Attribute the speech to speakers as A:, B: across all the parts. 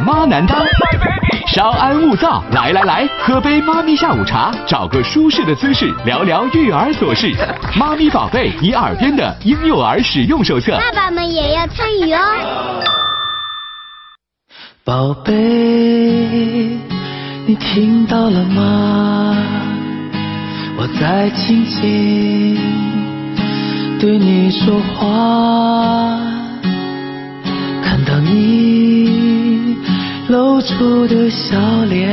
A: 妈难当，稍安勿躁，来来来，喝杯妈咪下午茶，找个舒适的姿势，聊聊育儿琐事。妈咪宝贝，你耳边的婴幼儿使用手册。
B: 爸爸们也要参与哦。
C: 宝贝，你听到了吗？我在轻轻对你说话，看到你露出的笑脸，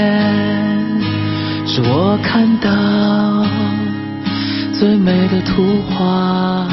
C: 是我看到最美的图画。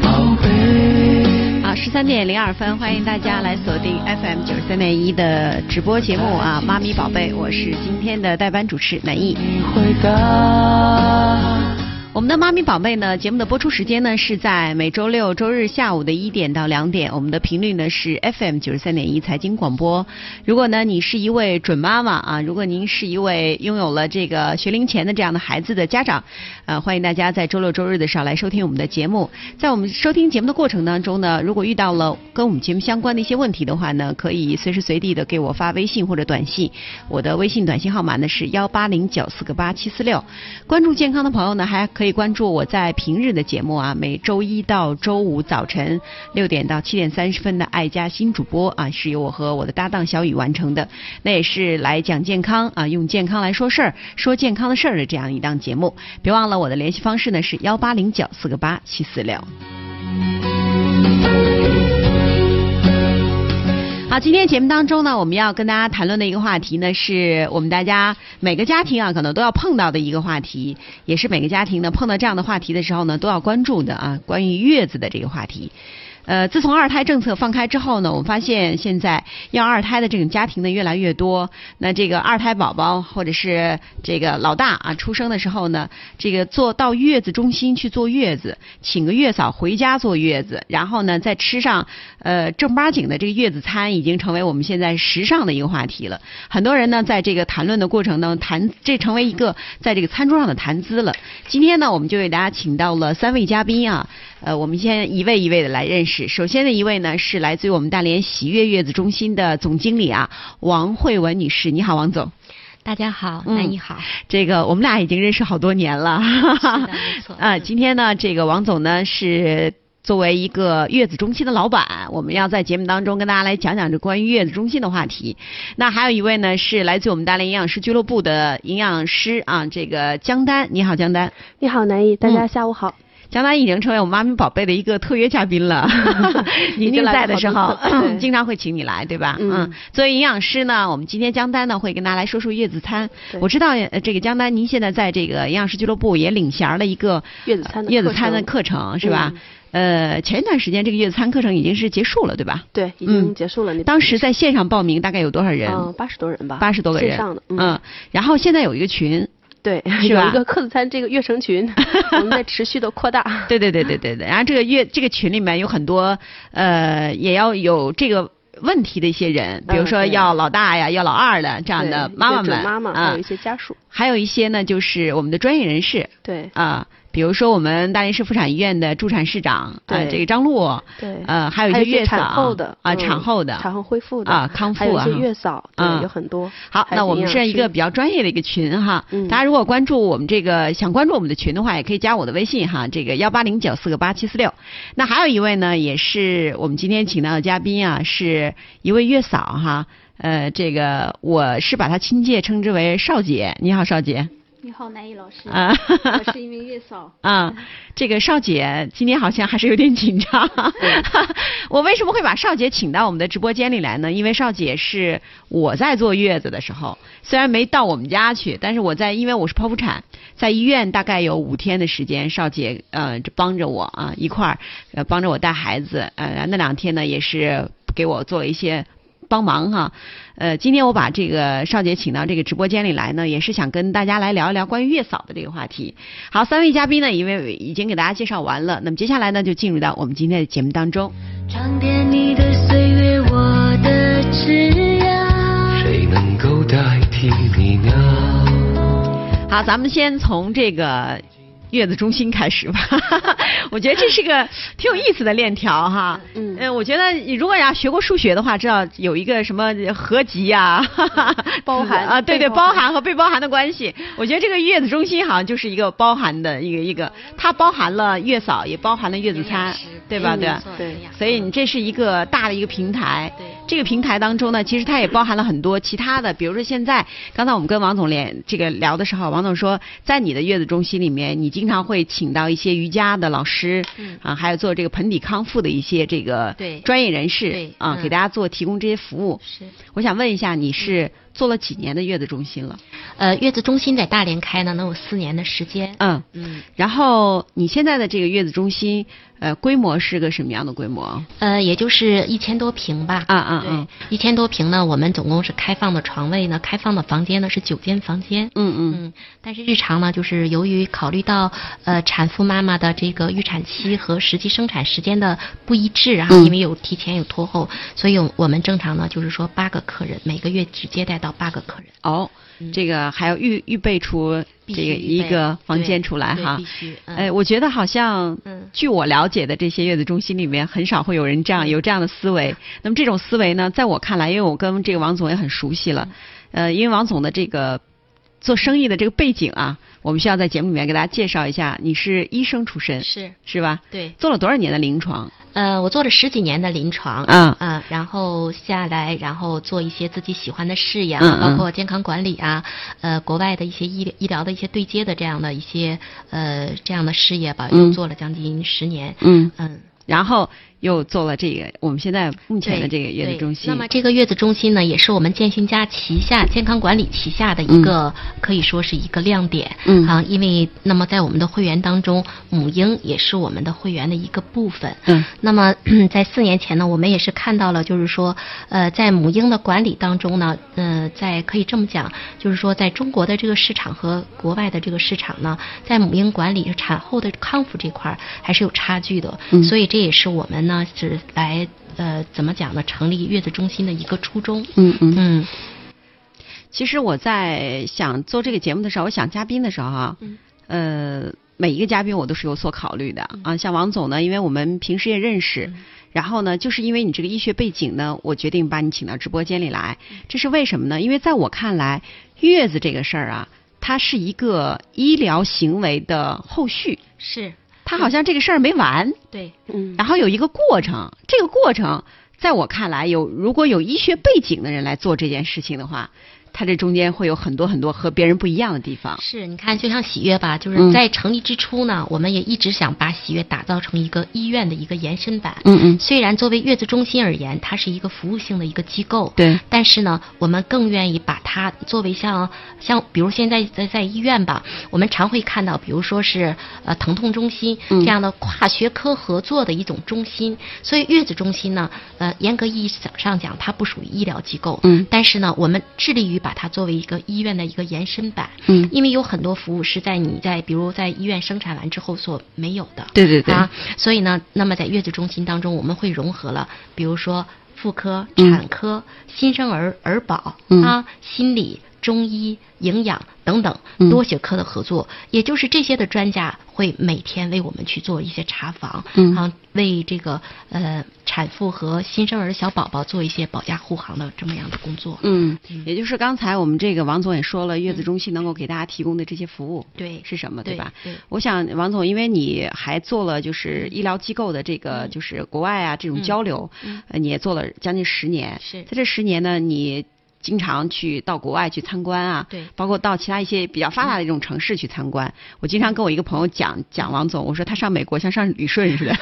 C: 宝贝。
D: 好，十三点零二分，欢迎大家来锁定 FM 九十三点一的直播节目啊，妈咪宝贝，我是今天的代班主持南艺。
C: 回答。
D: 我们的妈咪宝贝呢，节目的播出时间呢是在每周六、周日下午的一点到两点。我们的频率呢是 FM 九十三点一财经广播。如果呢你是一位准妈妈啊，如果您是一位拥有了这个学龄前的这样的孩子的家长，呃，欢迎大家在周六、周日的时候来收听我们的节目。在我们收听节目的过程当中呢，如果遇到了跟我们节目相关的一些问题的话呢，可以随时随地的给我发微信或者短信。我的微信短信号码呢是幺八零九四个八七四六。关注健康的朋友呢，还可以关注我在平日的节目啊，每周一到周五早晨六点到七点三十分的爱家新主播啊，是由我和我的搭档小雨完成的。那也是来讲健康啊，用健康来说事儿，说健康的事儿的这样一档节目。别忘了我的联系方式呢是幺八零九四个八七四六。好，今天节目当中呢，我们要跟大家谈论的一个话题呢，是我们大家每个家庭啊，可能都要碰到的一个话题，也是每个家庭呢碰到这样的话题的时候呢，都要关注的啊，关于月子的这个话题。呃，自从二胎政策放开之后呢，我们发现现在要二胎的这种家庭呢越来越多。那这个二胎宝宝或者是这个老大啊出生的时候呢，这个坐到月子中心去坐月子，请个月嫂回家坐月子，然后呢再吃上呃正八经的这个月子餐，已经成为我们现在时尚的一个话题了。很多人呢在这个谈论的过程当中谈，这成为一个在这个餐桌上的谈资了。今天呢，我们就为大家请到了三位嘉宾啊，呃，我们先一位一位的来认识。首先的一位呢是来自于我们大连喜悦月子中心的总经理啊，王慧文女士。你好，王总。
E: 大家好，
D: 嗯
E: 南一好。
D: 这个我们俩已经认识好多年了。
E: 是的，没错。
D: 啊，今天呢，这个王总呢是。作为一个月子中心的老板，我们要在节目当中跟大家来讲讲这关于月子中心的话题。那还有一位呢是来自我们大连营养师俱乐部的营养师啊，这个江丹，你好，江丹。
F: 你好，南艺，大
D: 嗯
F: 家下午好。
D: 江丹已经成为我们妈咪宝贝的一个特约嘉宾了。您就在的时候，经常会请你来，对吧？
F: 嗯
D: 作为营养师呢，我们今天江丹呢会跟大家来说说月子餐。我知道呃这个江丹，您现在在这个营养师俱乐部也领衔了一个
F: 月子餐的
D: 月子餐的课程，是吧？
F: 嗯
D: 呃，前一段时间这个月子餐课程已经是结束了，对吧？
F: 对，已
D: 嗯
F: 经结束了。那
D: 当时在线上报名大概有多少人？
F: 嗯八十多人吧，
D: 八十多个人。
F: 线上的，
D: 嗯，然后现在有一个群，
F: 对，
D: 是
F: 有一个客子餐这个月城群，我们在持续的扩大。
D: 对对对对对对。然后这个月这个群里面有很多呃，也要有这个问题的一些人，比如说要老大呀，要老二的这样的妈妈
F: 妈妈，有一，些家属。
D: 还有一些呢就是我们的专业人士
F: 对。
D: 啊，比如说我们大连市妇产医院的助产士长，呃，这个张璐，
F: 对，
D: 呃，还有
F: 一些
D: 月嫂
F: 产后的
D: 啊，
F: 嗯
D: 产后的。
F: 产后恢复的。
D: 啊，康
F: 还有一些
D: 复啊哈。
F: 月嫂，对
D: 嗯，
F: 有很多。
D: 好，那我们是一个比较专业的一个群哈，
F: 嗯。
D: 大家如果关注我们这个想关注我们的群的话，也可以加我的微信哈，这个幺八零九四个八七四六。那还有一位呢，也是我们今天请到的嘉宾啊，是一位月嫂哈，呃，这个我是把她亲切称之为少姐。你好，少姐
E: 你好，南艺老师。
D: 啊
E: 我是一名月嫂。
D: 啊，这个少姐今天好像还是有点紧张。我为什么会把少姐请到我们的直播间里来呢？因为少姐是我在坐月子的时候，虽然没到我们家去，但是我在，因为我是剖腹产，在医院大概有五天的时间，少姐呃这帮着我啊一块儿呃帮着我带孩子，呃那两天呢也是给我做了一些帮忙哈。呃，今天我把这个少姐请到这个直播间里来呢，也是想跟大家来聊一聊关于月嫂的这个话题。好，三位嘉宾呢，因为已经给大家介绍完了，那么接下来呢，就进入到我们今天的节目当中。
C: 装点你的岁月，我的枝桠。谁能够代替你呢？
D: 好，咱们先从这个月子中心开始吧。我觉得这是个挺有意思的链条哈。嗯。呃，我觉得你如果要学过数学的话，知道有一个什么合集呀，
F: 包含
D: 啊，对对，包含和被包含的关系。我觉得这个月子中心好像就是一个包含的一个一个，它包含了月嫂，也包含了月子餐，对吧？对。
F: 对。
D: 所以你这是一个大的一个平台。
E: 对。
D: 这个平台当中呢，其实它也包含了很多其他的，比如说现在刚才我们跟王总连这个聊的时候，王总说，在你的月子中心里面，你经常会请到一些瑜伽的老师，啊，还有做这个盆底康复的一些这个专业人士，啊，给大家做提供这些服务。
E: 是，
D: 我想问一下，你是做了几年的月子中心了？
E: 呃，月子中心在大连开呢，能有四年的时间。
D: 嗯嗯。然后你现在的这个月子中心，呃，规模是个什么样的规模？
E: 呃，也就是一千多平吧。
D: 啊啊
E: 嗯。一千多平呢，我们总共是开放的床位呢，开放的房间呢是九间房间。
D: 嗯嗯。
E: 嗯。但是日常呢，就是由于考虑到呃产妇妈妈的这个预产期和实际生产时间的不一致啊，因为有提前有拖后，所以我们正常呢就是说八个客人，每个月只接待到八个客人。
D: 哦。这个还要预预备出这个一个房间出来哈，
E: 必须。
D: 哎，我觉得好像，据我了解的这些月子中心里面，很少会有人这样有这样的思维。那么这种思维呢，在我看来，因为我跟这个王总也很熟悉了，呃，因为王总的这个做生意的这个背景啊，我们需要在节目里面给大家介绍一下。你是医生出身，
E: 是
D: 是吧？
E: 对。
D: 做了多少年的临床？
E: 呃，我做了十几年的临床，
D: 嗯
E: 嗯，然后下来，然后做一些自己喜欢的事业，
D: 嗯
E: 包括健康管理啊，呃，国外的一些医疗医疗的一些对接的这样的一些呃这样的事业吧，又做了将近十年，
D: 嗯
E: 嗯，
D: 然后。又做了这个，我们现在目前的这个月子中心。
E: 那么这个月子中心呢，也是我们建新家旗下健康管理旗下的一个，可以说是一个亮点。
D: 嗯。
E: 啊，因为那么在我们的会员当中，母婴也是我们的会员的一个部分。
D: 嗯。
E: 那么在四年前呢，我们也是看到了，就是说，呃，在母婴的管理当中呢，呃，在可以这么讲，就是说，在中国的这个市场和国外的这个市场呢，在母婴管理产后的康复这块还是有差距的。
D: 嗯。
E: 所以这也是我们。呢是来呃怎么讲呢？成立月子中心的一个初衷。
D: 嗯
E: 嗯嗯。
D: 其实我在想做这个节目的时候，我想嘉宾的时候啊，呃，每一个嘉宾我都是有所考虑的啊。像王总呢，因为我们平时也认识，然后呢，就是因为你这个医学背景呢，我决定把你请到直播间里来。这是为什么呢？因为在我看来，月子这个事儿啊，它是一个医疗行为的后续。
E: 是。
D: 他好像这个事儿没完，
E: 对，
F: 嗯，
D: 然后有一个过程，这个过程在我看来，有如果有医学背景的人来做这件事情的话。它这中间会有很多很多和别人不一样的地方。
E: 是，你看，就像喜悦吧，就是在成立之初呢，我们也一直想把喜悦打造成一个医院的一个延伸版。
D: 嗯嗯。
E: 虽然作为月子中心而言，它是一个服务性的一个机构。
D: 对。
E: 但是呢，我们更愿意把它作为像像，比如现在在在医院吧，我们常会看到，比如说是呃疼痛中心这样的跨学科合作的一种中心。所以月子中心呢，呃，严格意义上讲，它不属于医疗机构。
D: 嗯。
E: 但是呢，我们致力于把它作为一个医院的一个延伸版，
D: 嗯，
E: 因为有很多服务是在你在比如在医院生产完之后所没有的，
D: 对对对，
E: 啊，所以呢，那么在月子中心当中，我们会融合了，比如说妇科、产科、新生儿儿保啊，心理、中医、营养等等多学科的合作，也就是这些的专家会每天为我们去做一些查房，
D: 嗯，
E: 啊，为这个呃。产妇和新生儿小宝宝做一些保驾护航的这么样的工作。
D: 嗯，也就是刚才我们这个王总也说了，月子中心能够给大家提供的这些服务，
E: 对，
D: 是什么，
E: 对
D: 吧？
E: 对。
D: 我想王总，因为你还做了就是医疗机构的这个就是国外啊这种交流，呃，你也做了将近十年。
E: 是。
D: 在这十年呢，你。经常去到国外去参观啊，
E: 对，
D: 包括到其他一些比较发达的这种城市去参观。我经常跟我一个朋友讲讲王总，我说他上美国像上旅顺似的。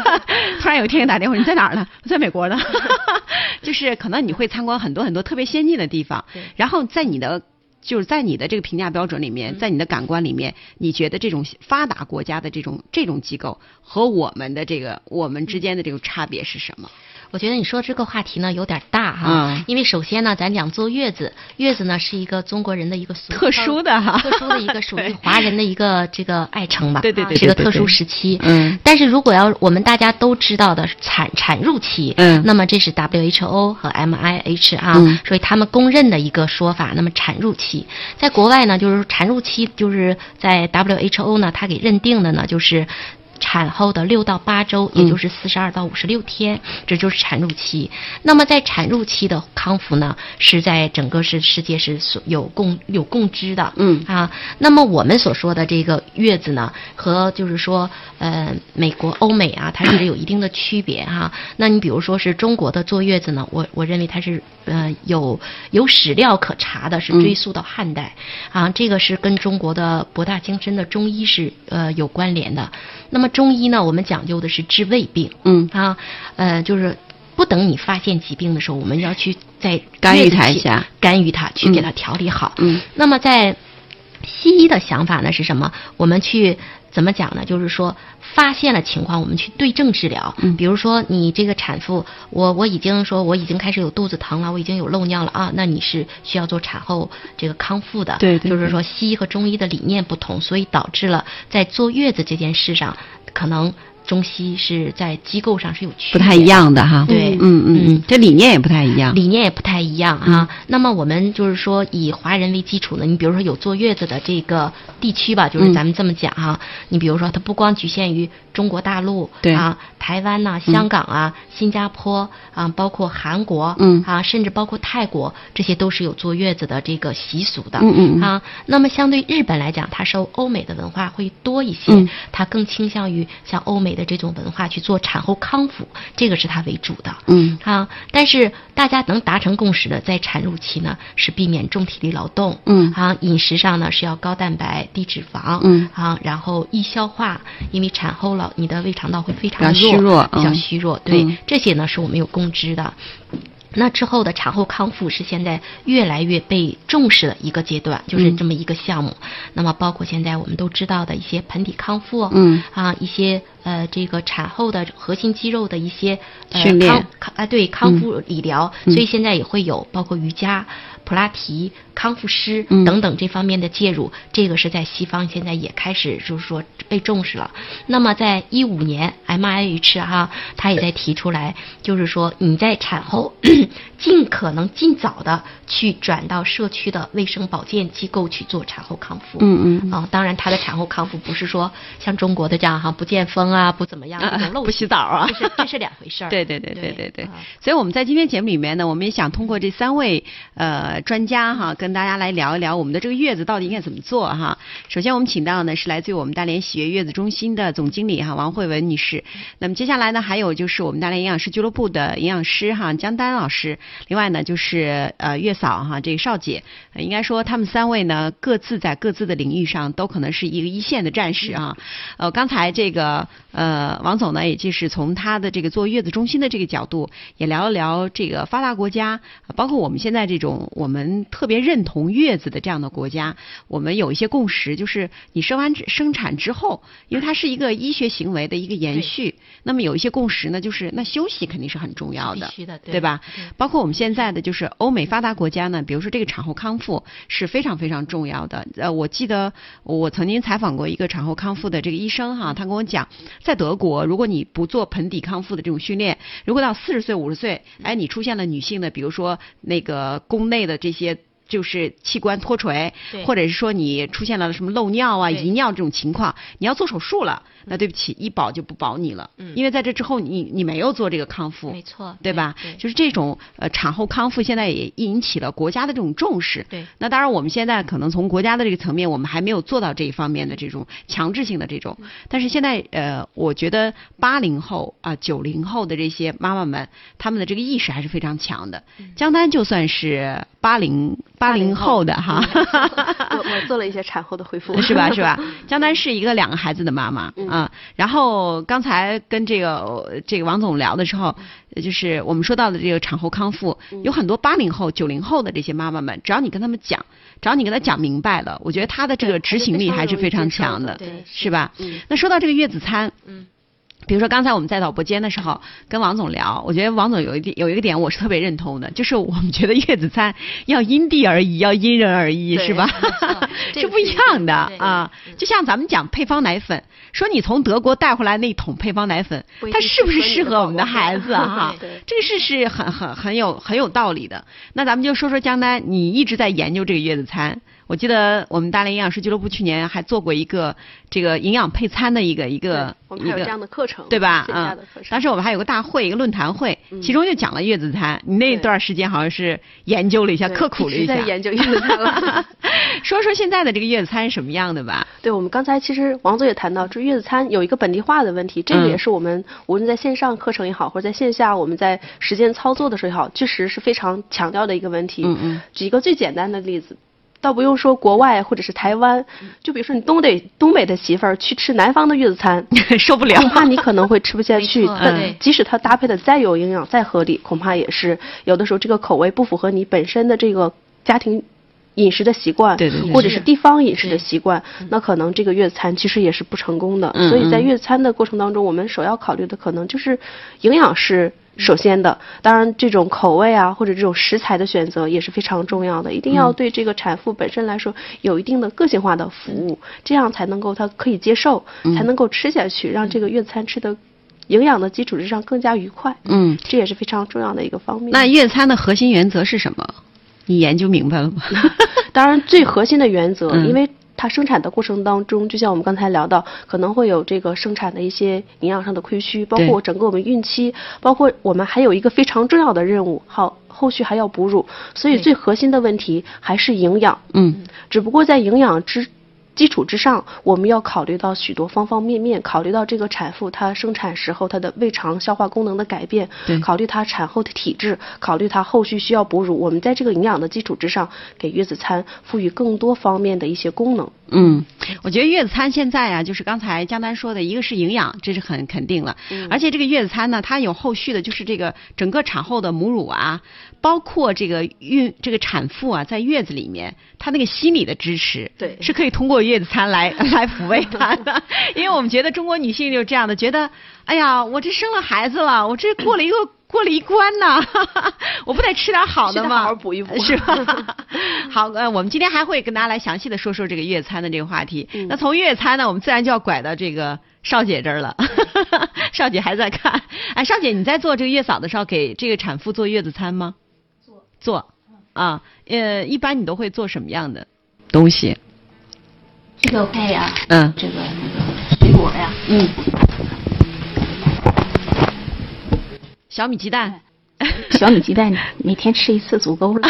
D: 突然有一天打电话，你在哪儿呢？我在美国呢。就是可能你会参观很多很多特别先进的地方，然后在你的就是在你的这个评价标准里面，在你的感官里面，你觉得这种发达国家的这种这种机构和我们的这个我们之间的这个差别是什么？
E: 我觉得你说这个话题呢有点大哈，因为首先呢，咱讲坐月子，月子呢是一个中国人的一个
D: 特殊的。哈，
E: 特殊的一个属于 华人的一个这个爱称吧，
D: 对对对，
E: 是个特殊时期。
D: 嗯，
E: 但是如果要我们大家都知道的产产褥期，
D: 嗯，
E: 那么这是 WHO 和 MIH 啊，所以他们公认的一个说法。那么产褥期，在国外呢，就是产褥期，就是在 WHO 呢，它给认定的呢，就是。产后的六到八周，也就是四十二到五十六天，这就是产褥期。那么在产褥期的康复呢，是在整个是世界是有共有共知的。
D: 嗯
E: 啊，那么我们所说的这个月子呢，和就是说呃美国、欧美啊，它是有一定的区别哈。那你比如说是中国的坐月子呢，我我认为它是呃有有史料可查的，是追溯到汉代啊，这个是跟中国的博大精深的中医是呃有关联的。那么中医呢，我们讲究的是治未病，
D: 嗯
E: 啊，呃，就是不等你发现疾病的时候，我们要去在
D: 干预它一下，
E: 干预它，去给它调理好。
D: 嗯，
E: 那么在西医的想法呢是什么？我们去。怎么讲呢？就是说，发现了情况，我们去对症治疗。
D: 嗯，
E: 比如说你这个产妇，我我已经说我已经开始有肚子疼了，我已经有漏尿了啊，那你是需要做产后这个康复的。
D: 对对。
E: 就是说，西医和中医的理念不同，所以导致了在坐月子这件事上，可能。中西是在机构上是有区
D: 别，不太一样的哈。
E: 对，
D: 嗯嗯，这理念也不太一样，
E: 理念也不太一样哈。那么我们就是说以华人为基础呢，你比如说有坐月子的这个地区吧，就是咱们这么讲哈。你比如说它不光局限于中国大陆，
D: 对
E: 啊，台湾呐、香港啊、新加坡啊，包括韩国，
D: 嗯
E: 啊，甚至包括泰国，这些都是有坐月子的这个习俗的，
D: 嗯
E: 嗯啊。那么相对日本来讲，它受欧美的文化会多一些，它更倾向于像欧美。的这种文化去做产后康复，这个是它为主的。
D: 嗯
E: 啊，但是大家能达成共识的，在产褥期呢，是避免重体力劳动。
D: 嗯
E: 啊，饮食上呢是要高蛋白低脂肪。
D: 嗯
E: 啊，然后易消化，因为产后了，你的胃肠道会非常
D: 弱，虚弱，
E: 比较虚弱。对，这些呢是我们有共知的。那之后的产后康复是现在越来越被重视的一个阶段，就是这么一个项目。那么包括现在我们都知道的一些盆底康复，
D: 嗯
E: 啊，一些呃这个产后的核心肌肉的一些
D: 训练，
E: 康啊对康复理疗，所以现在也会有包括瑜伽。普拉提、康复师等等这方面的介入，这个是在西方现在也开始就是说被重视了。那么在一五年，M I H 哈，他也在提出来，就是说你在产后尽可能尽早的去转到社区的卫生保健机构去做产后康复。
D: 嗯嗯
E: 啊，当然他的产后康复不是说像中国的这样哈，不见风啊，不怎么样，
D: 不洗澡啊，
E: 这是这是两回事儿。
D: 对对对对对对。所以我们在今天节目里面呢，我们也想通过这三位呃。专家哈，跟大家来聊一聊我们的这个月子到底应该怎么做哈。首先我们请到呢是来自于我们大连喜悦月子中心的总经理哈王慧文女士。那么接下来呢还有就是我们大连营养师俱乐部的营养师哈江丹老师。另外呢就是呃月嫂哈这个邵姐，应该说他们三位呢各自在各自的领域上都可能是一个一线的战士啊。呃刚才这个呃王总呢也就是从他的这个做月子中心的这个角度也聊了聊这个发达国家，包括我们现在这种我。我们特别认同月子的这样的国家，我们有一些共识，就是你生完生产之后，因为它是一个医学行为的一个延续，那么有一些共识呢，就是那休息肯定是很重要的，
E: 对
D: 吧？包括我们现在的就是欧美发达国家呢，比如说这个产后康复是非常非常重要的。呃，我记得我曾经采访过一个产后康复的这个医生哈，他跟我讲，在德国，如果你不做盆底康复的这种训练，如果到四十岁五十岁，哎，你出现了女性的，比如说那个宫内的。这些就是器官脱垂，或者是说你出现了什么漏尿啊、遗尿这种情况，你要做手术了。那对不起，医保就不保你了，嗯因为在这之后你你没有做这个康复，
E: 没错，
D: 对吧？就是这种呃产后康复现在也引起了国家的这种重视。
E: 对，
D: 那当然我们现在可能从国家的这个层面，我们还没有做到这一方面的这种强制性的这种。但是现在呃，我觉得八零后啊九零后的这些妈妈们，他们的这个意识还是非常强的。江丹就算是八零八零后的哈，
F: 我我做了一些产后的恢复，
D: 是吧是吧？江丹是一个两个孩子的妈妈。啊，然后刚才跟这个这个王总聊的时候，就是我们说到的这个产后康复，有很多八零后、九零后的这些妈妈们，只要你跟他们讲，只要你跟他讲明白了，我觉得他的这个执行力还是非常强的，是吧？那说到这个月子餐，
E: 嗯。
D: 比如说刚才我们在导播间的时候跟王总聊，我觉得王总有一点有一个点我是特别认同的，就是我们觉得月子餐要因地而异，要因人而异，是吧？是不一样的啊。就像咱们讲配方奶粉，说你从德国带回来那桶配方奶粉，它是不是适合我们的孩子 哈？这个事是很很很有很有道理的。那咱们就说说江丹，你一直在研究这个月子餐。我记得我们大连营养师俱乐部去年还做过一个这个营养配餐的一个一个
F: 一个这样的课程，
D: 对吧？嗯，当时我们还有个大会，一个论坛会，其中就讲了月子餐。你那段时间好像是研究了一下，刻苦了一下，
F: 研究月子餐了。
D: 说说现在的这个月子餐是什么样的吧？
F: 对，我们刚才其实王总也谈到，这月子餐有一个本地化的问题，这个也是我们无论在线上课程也好，或者在线下我们在实践操作的时候也好，确实是非常强调的一个问题。
D: 嗯嗯。
F: 举一个最简单的例子。倒不用说国外或者是台湾，就比如说你东北东北的媳妇儿去吃南方的月子餐，
D: 受不了，
F: 恐怕你可能会吃不下去。但即使它搭配的再有营养、再合理，恐怕也是有的时候这个口味不符合你本身的这个家庭饮食的习惯，或者是地方饮食的习惯，那可能这个月子餐其实也是不成功的。所以在月子餐的过程当中，我们首要考虑的可能就是营养是。首先的，当然这种口味啊，或者这种食材的选择也是非常重要的，一定要对这个产妇本身来说有一定的个性化的服务，这样才能够她可以接受，才能够吃下去，让这个月餐吃的营养的基础之上更加愉快。
D: 嗯，
F: 这也是非常重要的一个方面。
D: 那月餐的核心原则是什么？你研究明白了吗？
F: 当然，最核心的原则，因为。它生产的过程当中，就像我们刚才聊到，可能会有这个生产的一些营养上的亏虚，包括整个我们孕期，包括我们还有一个非常重要的任务，好，后续还要哺乳，所以最核心的问题还是营养。
D: 嗯，
F: 只不过在营养之。基础之上，我们要考虑到许多方方面面，考虑到这个产妇她生产时候她的胃肠消化功能的改变，考虑她产后的体质，考虑她后续需要哺乳。我们在这个营养的基础之上，给月子餐赋予更多方面的一些功能。
D: 嗯，我觉得月子餐现在啊，就是刚才江丹说的，一个是营养，这是很肯定了。
F: 嗯。
D: 而且这个月子餐呢，它有后续的，就是这个整个产后的母乳啊，包括这个孕这个产妇啊，在月子里面，她那个心理的支持，
F: 对，
D: 是可以通过。月子餐来 来抚慰她的，因为我们觉得中国女性就是这样的，觉得哎呀，我这生了孩子了，我这过了一个 过了一关呢，我不得吃点好的吗？
F: 好好补一补，
D: 是吧？好，呃，我们今天还会跟大家来详细的说说这个月餐的这个话题。那从月餐呢，我们自然就要拐到这个邵姐这儿了。邵姐还在看，哎，邵姐你在做这个月嫂的时候，给这个产妇做月子餐吗？
G: 做
D: 做啊，呃，一般你都会做什么样的东西？
G: 这个会呀，
D: 嗯，
G: 这个那个水果呀，
D: 嗯，小米鸡蛋，
G: 小米鸡蛋每天吃一次足够了，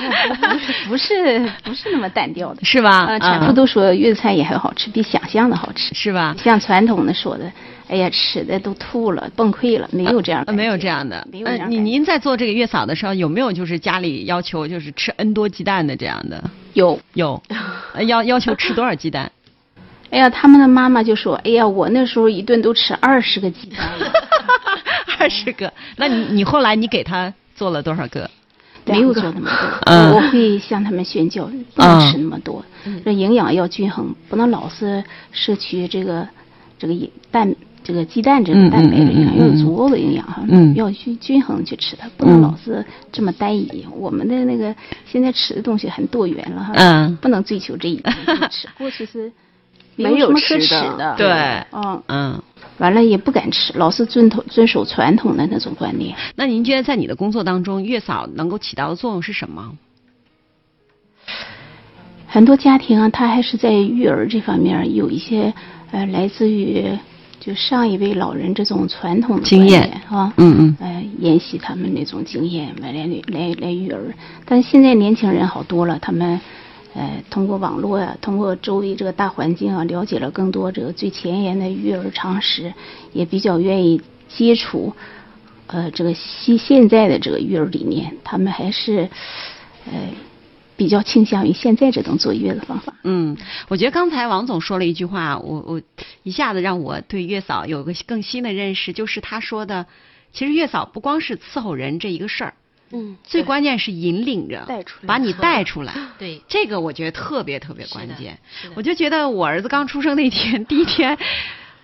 G: 不是不是那么单调的，
D: 是吧？
G: 呃，产妇都说粤菜也很好吃，比想象的好吃，
D: 是吧？
G: 像传统的说的，哎呀，吃的都吐了，崩溃了，没有这样的，
D: 没有这样的。嗯，您您在做这个月嫂的时候，有没有就是家里要求就是吃 N 多鸡蛋的这样的？
G: 有
D: 有，要要求吃多少鸡蛋？
G: 哎呀，他们的妈妈就说：“哎呀，我那时候一顿都吃二十个鸡蛋，
D: 二十个。那你你后来你给他做了多少个？
G: 没有做那么多。我会向他们宣教，不能吃那么多，这营养要均衡，不能老是摄取这个这个蛋。”这个鸡蛋这个蛋白的营养要有足够的营养哈，要去均衡去吃它，不能老是这么单一。我们的那个现在吃的东西很多元了哈，不能追求这一吃。过去是没有什么可吃的，
D: 对，
G: 嗯
D: 嗯，
G: 完了也不敢吃，老是遵头遵守传统的那种观念。
D: 那您觉得在你的工作当中，月嫂能够起到的作用是什么？
G: 很多家庭啊，他还是在育儿这方面有一些呃，来自于。就上一位老人这种传统的
D: 经验
G: 啊，
D: 嗯嗯，
G: 呃，沿袭他们那种经验来来来来育儿。但现在年轻人好多了，他们呃通过网络呀，通过周围这个大环境啊，了解了更多这个最前沿的育儿常识，也比较愿意接触呃这个现现在的这个育儿理念。他们还是呃。比较倾向于现在这种做月的方法。
D: 嗯，我觉得刚才王总说了一句话，我我一下子让我对月嫂有个更新的认识，就是他说的，其实月嫂不光是伺候人这一个事儿，
F: 嗯，
D: 最关键是引领着，
F: 带出来，
D: 把你带出来。
E: 对，
D: 这个我觉得特别特别关键。我就觉得我儿子刚出生那天，第一天。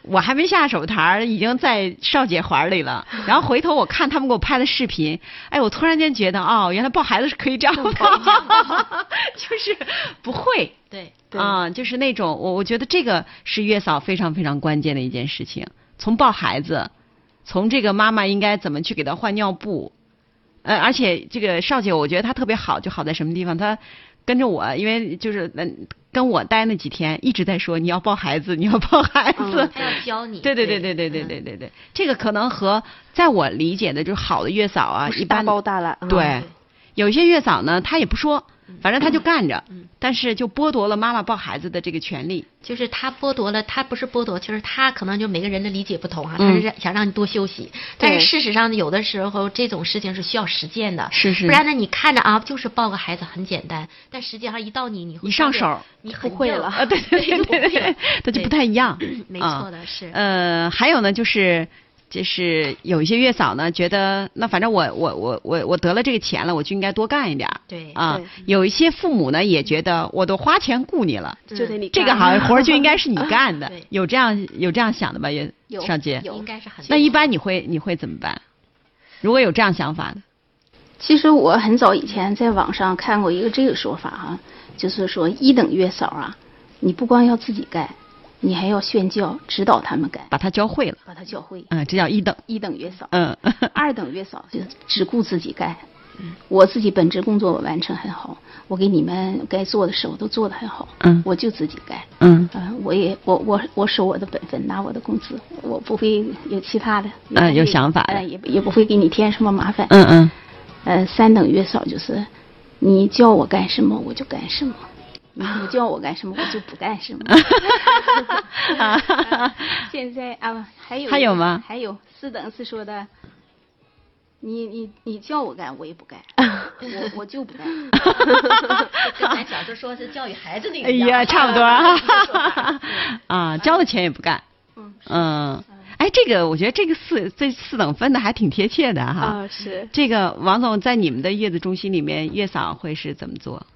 D: 我还没下手台，已经在少姐怀里了。然后回头我看他们给我拍的视频，哎，我突然间觉得，哦，原来抱孩子是可以这样的，就是不会，
E: 对，
D: 啊，就是那种我我觉得这个是月嫂非常非常关键的一件事情。从抱孩子，从这个妈妈应该怎么去给他换尿布，呃，而且这个少姐我觉得她特别好，就好在什么地方？她跟着我，因为就是嗯。跟我待那几天，一直在说你要抱孩子，你要抱孩子，
E: 他要教你。
D: 对对对对对对对对对，这个可能和在我理解的，就是好的月嫂啊，一般
F: 大包大揽。
D: 对，有一些月嫂呢，她也不说。反正她就干着，但是就剥夺了妈妈抱孩子的这个权利。
E: 就是他剥夺了，他不是剥夺，就是他可能就每个人的理解不同啊。他是想让你多休息，但是事实上有的时候这种事情是需要实践的。
D: 是是。
E: 不然呢，你看着啊，就是抱个孩子很简单，但实际上一到你，你
D: 一上手，
E: 你
F: 不会了。
D: 啊，对对对对对，他 就不太一样。
E: 没错的是。
D: 呃，还有呢，就是。就是有一些月嫂呢，觉得那反正我我我我我得了这个钱了，我就应该多干一点。
E: 对
D: 啊，有一些父母呢也觉得我都花钱雇你了，
F: 就得你
D: 这个好活就应该是你干的。有这样有这样想的吧？也上街
E: 有应该是很。
D: 那一般你会你会怎么办？如果有这样想法的，
G: 其实我很早以前在网上看过一个这个说法哈，就是说一等月嫂啊，你不光要自己干。你还要宣教指导他们干，
D: 把他教会了，
G: 把他教会。
D: 嗯，这叫一等。
G: 一等月嫂。
D: 嗯。
G: 二等月嫂就只顾自己干。嗯。我自己本职工作我完成很好，我给你们该做的事我都做得很好。
D: 嗯。
G: 我就自己干。
D: 嗯。
G: 嗯，我也我我我守我的本分，拿我的工资，我不会有其他的。
D: 嗯，有想法。
G: 嗯，也也不会给你添什么麻烦。
D: 嗯嗯。
G: 呃，三等月嫂就是，你叫我干什么我就干什么。你叫我干什么，我就不干什么。现在啊，还有
D: 还有吗？
G: 还有四等是说的，你你你叫我干，我也不干，我我就不干。
E: 跟咱小时候说是教育孩子那个
D: 一样，差不多。啊，交了钱也不干。嗯嗯，哎，这个我觉得这个四这四等分的还挺贴切的哈。
F: 啊，是。
D: 这个王总在你们的月子中心里面，月嫂会是怎么做？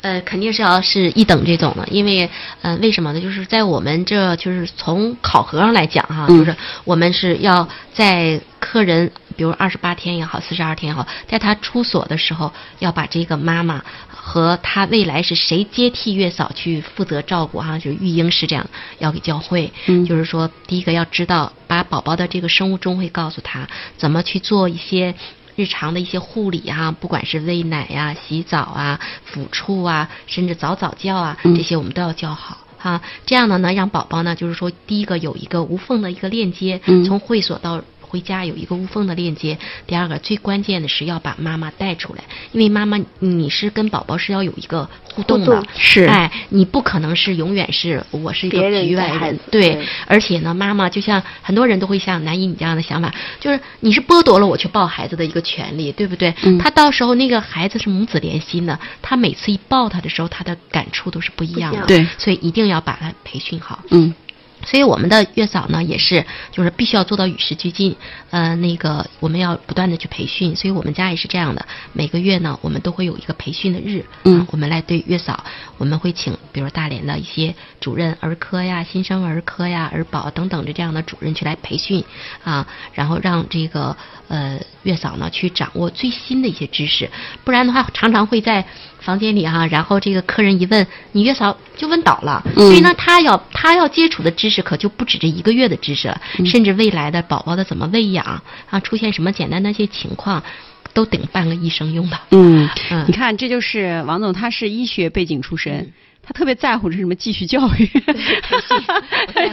E: 呃，肯定是要是一等这种的，因为，呃，为什么呢？就是在我们这就是从考核上来讲哈，就是我们是要在客人，比如二十八天也好，四十二天也好，在他出所的时候，要把这个妈妈和他未来是谁接替月嫂去负责照顾哈，就是育婴师这样，要给教会。
D: 嗯。
E: 就是说，第一个要知道，把宝宝的这个生物钟会告诉他怎么去做一些。日常的一些护理啊，不管是喂奶呀、洗澡啊、抚触啊，甚至早早教啊，这些我们都要教好哈。这样呢，能让宝宝呢，就是说，第一个有一个无缝的一个链接，从会所到。回家有一个无缝的链接。第二个最关键的是要把妈妈带出来，因为妈妈你是跟宝宝是要有一个互动的，
D: 是
E: 哎，你不可能是永远是我是一个局外人，对。而且呢，妈妈就像很多人都会像南姨你这样的想法，就是你是剥夺了我去抱孩子的一个权利，对不对？他到时候那个孩子是母子连心的，他每次一抱他的时候，他的感触都是不一样的，
D: 对。
E: 所以一定要把他培训好，
D: 嗯。
E: 所以我们的月嫂呢，也是就是必须要做到与时俱进，呃，那个我们要不断的去培训。所以我们家也是这样的，每个月呢，我们都会有一个培训的日，
D: 嗯，
E: 我们来对月嫂，我们会请比如大连的一些主任，儿科呀、新生儿科呀、儿保等等的这样的主任去来培训啊，然后让这个呃月嫂呢去掌握最新的一些知识，不然的话常常会在。房间里哈，然后这个客人一问，你月嫂就问倒了。所以呢，他要他要接触的知识可就不止这一个月的知识了，甚至未来的宝宝的怎么喂养啊，出现什么简单的一些情况，都顶半个医生用的。
D: 嗯，你看，这就是王总，他是医学背景出身。他特别在乎是什么继续教育，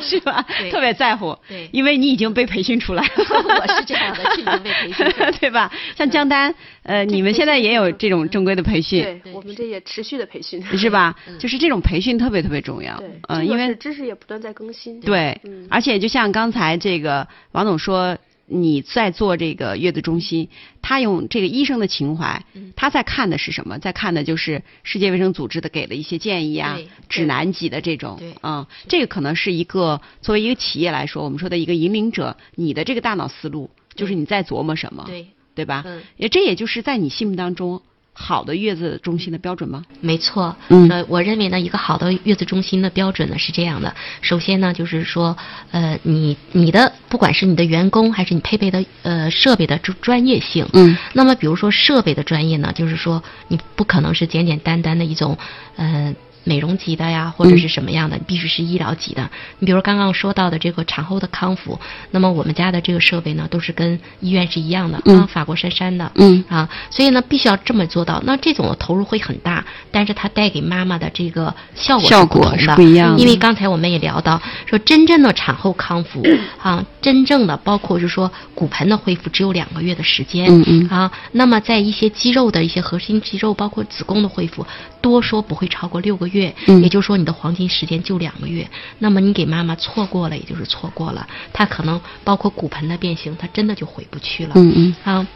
D: 是吧？特别在乎，
E: 对，
D: 因为你已经被培训出来了。
E: 我是这样的，已经被培训，
D: 对吧？像江丹，呃，你们现在也有这种正规的培训，
F: 对，我们这也持续的培训，
D: 是吧？就是这种培训特别特别重要，嗯，因为
F: 知识也不断在更新，
D: 对，而且就像刚才这个王总说。你在做这个月子中心，他用这个医生的情怀，他在看的是什么？在看的就是世界卫生组织的给的一些建议啊，指南级的这种，嗯，这个可能是一个作为一个企业来说，我们说的一个引领者，你的这个大脑思路就是你在琢磨什么，
E: 对。
D: 对吧？也这也就是在你心目当中，好的月子中心的标准吗？
E: 没错，嗯，我认为呢，一个好的月子中心的标准呢是这样的。首先呢，就是说，呃，你你的不管是你的员工还是你配备的呃设备的专专业性，
D: 嗯，
E: 那么比如说设备的专业呢，就是说你不可能是简简单单的一种，嗯。美容级的呀，或者是什么样的，必须是医疗级的。你比如刚刚说到的这个产后的康复，那么我们家的这个设备呢，都是跟医院是一样的啊，法国杉杉的，
D: 嗯
E: 啊，所以呢，必须要这么做到。那这种的投入会很大，但是它带给妈妈的这个效果
D: 效果
E: 是
D: 不一样。
E: 因为刚才我们也聊到，说真正的产后康复 啊，真正的包括就是说骨盆的恢复只有两个月的时间，
D: 嗯嗯
E: 啊，那么在一些肌肉的一些核心肌肉，包括子宫的恢复，多说不会超过六个月，也就是说你的黄金时间就两个月，那么你给妈妈错过了，也就是错过了，她可能包括骨盆的变形，她真的就回不去了。
D: 嗯嗯
E: 啊，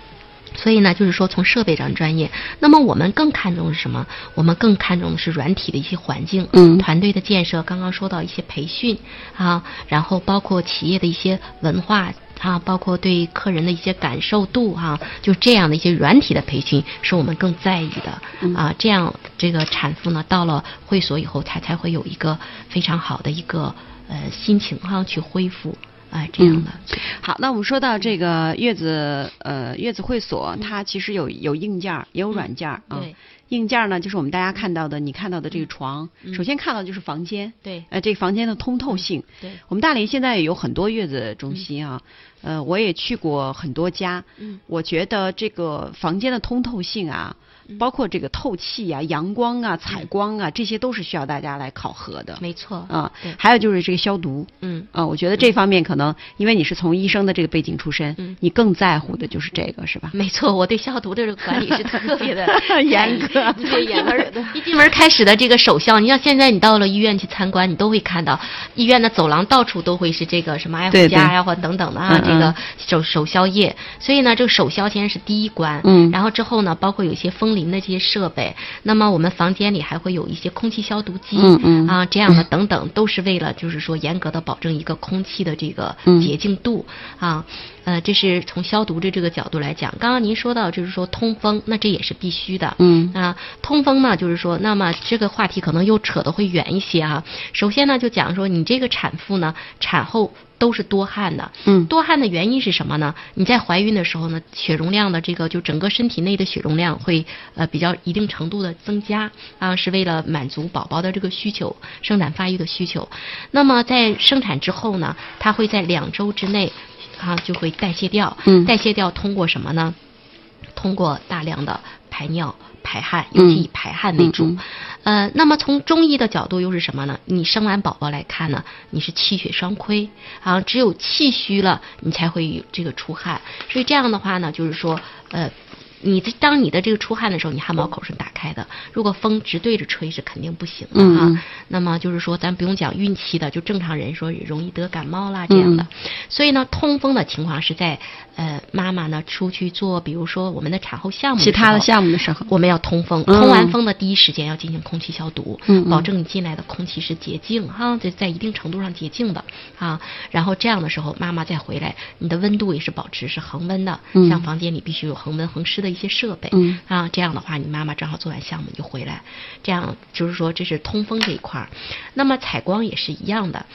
E: 所以呢，就是说从设备上专业，那么我们更看重的是什么？我们更看重的是软体的一些环境，
D: 嗯，
E: 团队的建设。刚刚说到一些培训啊，然后包括企业的一些文化。啊，包括对客人的一些感受度哈，就这样的一些软体的培训是我们更在意的啊。这样这个产妇呢，到了会所以后，她才会有一个非常好的一个呃心情哈去恢复啊这样的。
D: 好，那我们说到这个月子呃月子会所，它其实有有硬件也有软件啊。
E: 对。
D: 硬件呢，就是我们大家看到的，你看到的这个床，首先看到就是房间。
E: 对。
D: 呃，这个房间的通透性。
E: 对。
D: 我们大连现在有很多月子中心啊。呃，我也去过很多家，
E: 嗯，
D: 我觉得这个房间的通透性啊，包括这个透气啊、阳光啊、采光啊，这些都是需要大家来考核的。
E: 没错，
D: 啊，还有就是这个消毒，
E: 嗯，
D: 啊，我觉得这方面可能因为你是从医生的这个背景出身，
E: 嗯，
D: 你更在乎的就是这个，是吧？
E: 没错，我对消毒的这个管理是特别的
D: 严格，
E: 对严格。的。一进门开始的这个首效，你像现在你到了医院去参观，你都会看到医院的走廊到处都会是这个什么爱护家呀或等等的啊。这个手手消液，所以呢，这个手消先是第一关，
D: 嗯，
E: 然后之后呢，包括有一些风铃的这些设备，那么我们房间里还会有一些空气消毒机，
D: 嗯嗯，
E: 啊，这样的等等，都是为了就是说严格的保证一个空气的这个洁净度啊，呃，这是从消毒的这个角度来讲。刚刚您说到就是说通风，那这也是必须的，
D: 嗯
E: 啊，通风呢，就是说，那么这个话题可能又扯得会远一些啊。首先呢，就讲说你这个产妇呢，产后。都是多汗的，
D: 嗯，
E: 多汗的原因是什么呢？你在怀孕的时候呢，血容量的这个就整个身体内的血容量会呃比较一定程度的增加啊，是为了满足宝宝的这个需求，生产发育的需求。那么在生产之后呢，它会在两周之内啊就会代谢掉，
D: 嗯，
E: 代谢掉通过什么呢？通过大量的排尿。排汗，尤其以排汗为主。呃，那么从中医的角度又是什么呢？你生完宝宝来看呢，你是气血双亏啊，只有气虚了，你才会有这个出汗。所以这样的话呢，就是说，呃。你当你的这个出汗的时候，你汗毛口是打开的。如果风直对着吹是肯定不行的啊。那么就是说，咱不用讲孕期的，就正常人说容易得感冒啦这样的。所以呢，通风的情况是在呃妈妈呢出去做，比如说我们的产后项目，
D: 其他的项目的时候，
E: 我们要通风。通完风的第一时间要进行空气消毒，保证你进来的空气是洁净哈，在在一定程度上洁净的啊。然后这样的时候，妈妈再回来，你的温度也是保持是恒温的，像房间里必须有恒温恒湿的。一些设备，
D: 嗯
E: 啊，这样的话，你妈妈正好做完项目就回来，这样就是说这是通风这一块儿。那么采光也是一样的，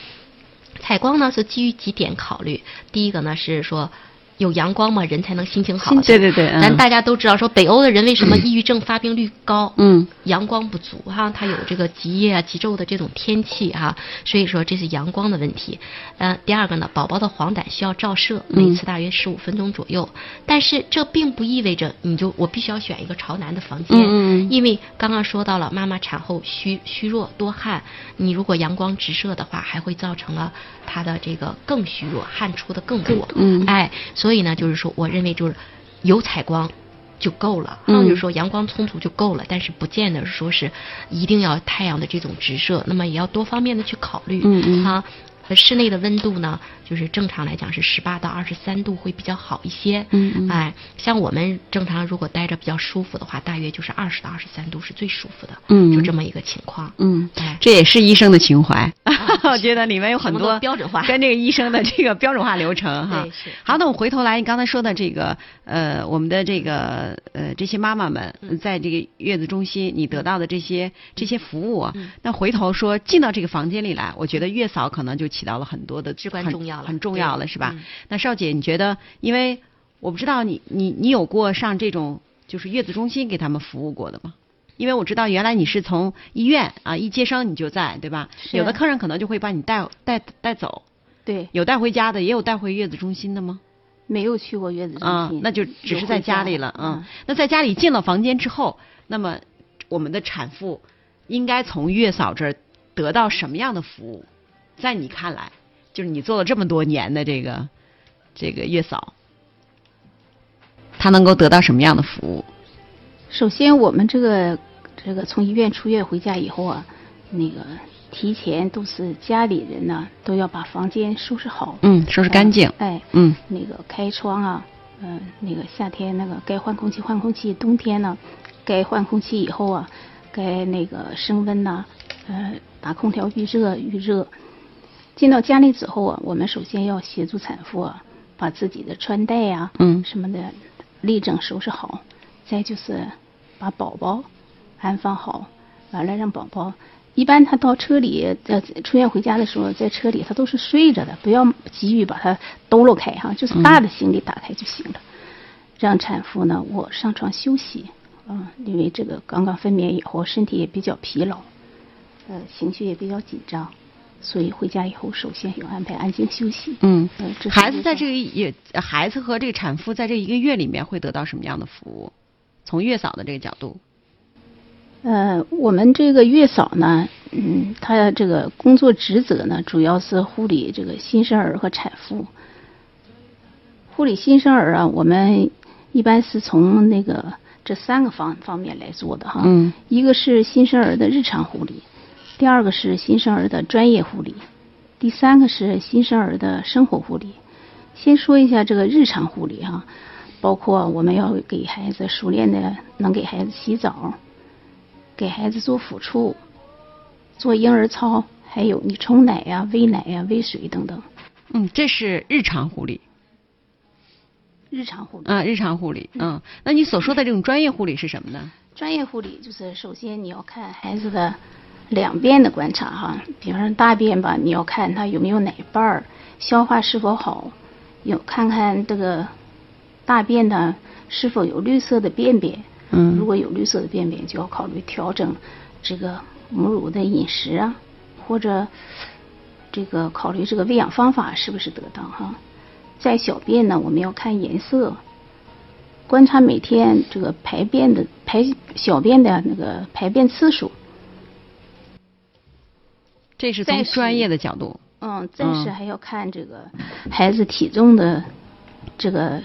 E: 采光呢是基于几点考虑，第一个呢是说。有阳光嘛，人才能心情好。
D: 对对对，
E: 咱大家都知道，说北欧的人为什么抑郁症发病率高？
D: 嗯，
E: 阳光不足哈，他有这个极夜啊、极昼的这种天气哈，所以说这是阳光的问题。呃，第二个呢，宝宝的黄疸需要照射，每次大约十五分钟左右。但是这并不意味着你就我必须要选一个朝南的房间，
D: 嗯
E: 因为刚刚说到了妈妈产后虚虚弱多汗，你如果阳光直射的话，还会造成了她的这个更虚弱，汗出的更多。
D: 嗯，
E: 哎。所以呢，就是说，我认为就是有采光就够了，啊，就是说阳光充足就够了，但是不见得说是一定要太阳的这种直射，那么也要多方面的去考虑，
D: 嗯嗯，
E: 啊，室内的温度呢，就是正常来讲是十八到二十三度会比较好一些，
D: 嗯嗯，
E: 哎，像我们正常如果待着比较舒服的话，大约就是二十到二十三度是最舒服的，
D: 嗯，
E: 就这么一个情况，
D: 嗯，
E: 哎，
D: 这也是医生的情怀，我觉得里面有很多
E: 标准化，
D: 跟这个医生的这个标准化流程 哈。好，那我回头来，你刚才说的这个呃，我们的这个呃这些妈妈们在这个月子中心你得到的这些这些服务，那回头说进到这个房间里来，我觉得月嫂可能就起到了很多的
E: 至关重要了，
D: 很重要了，是吧？那邵姐，你觉得，因为我不知道你你你有过上这种就是月子中心给他们服务过的吗？因为我知道原来你是从医院啊一接生你就在对吧？有的客人可能就会把你带带带走，
G: 对，
D: 有带回家的，也有带回月子中心的吗？
G: 没有去过月子中
D: 心，那就只是在家里了嗯。那在家里进了房间之后，那么我们的产妇应该从月嫂这儿得到什么样的服务？在你看来，就是你做了这么多年的这个这个月嫂，她能够得到什么样的服务？
G: 首先，我们这个这个从医院出院回家以后啊，那个提前都是家里人呢都要把房间收拾好，
D: 嗯，收拾干净，
G: 哎，
D: 嗯，
G: 那个开窗啊，嗯，那个夏天那个该换空气换空气，冬天呢该换空气以后啊，该那个升温呐，呃，打空调预热预热。进到家里之后啊，我们首先要协助产妇啊，把自己的穿戴呀，
D: 嗯，
G: 什么的立正收拾好，再就是。把宝宝安放好，完了让宝宝。一般他到车里呃出院回家的时候，在车里他都是睡着的，不要急于把他抖搂开哈，就是大的行李打开就行了。让产妇呢我上床休息啊，因为这个刚刚分娩以后身体也比较疲劳，呃情绪也比较紧张，所以回家以后首先要安排安静休息。
D: 嗯，孩子在这个也孩子和这个产妇在这一个月里面会得到什么样的服务？从月嫂的这个角度，
G: 呃，我们这个月嫂呢，嗯，她这个工作职责呢，主要是护理这个新生儿和产妇。护理新生儿啊，我们一般是从那个这三个方方面来做的哈。
D: 嗯。
G: 一个是新生儿的日常护理，第二个是新生儿的专业护理，第三个是新生儿的生活护理。先说一下这个日常护理哈。包括我们要给孩子熟练的能给孩子洗澡，给孩子做抚触，做婴儿操，还有你冲奶呀、喂奶呀、喂水等等。
D: 嗯，这是日常护理。
G: 日常护理。
D: 啊，日常护理。嗯，那你所说的这种专业护理是什么呢？
G: 专业护理就是首先你要看孩子的两遍的观察哈，比方说大便吧，你要看它有没有奶瓣儿，消化是否好，有看看这个。大便呢是否有绿色的便便？
D: 嗯，
G: 如果有绿色的便便，就要考虑调整这个母乳的饮食啊，或者这个考虑这个喂养方法是不是得当哈。在小便呢，我们要看颜色，观察每天这个排便的排小便的那个排便次数。
D: 这是从专业的角度。
G: 嗯，暂时还要看这个孩子体重的这个。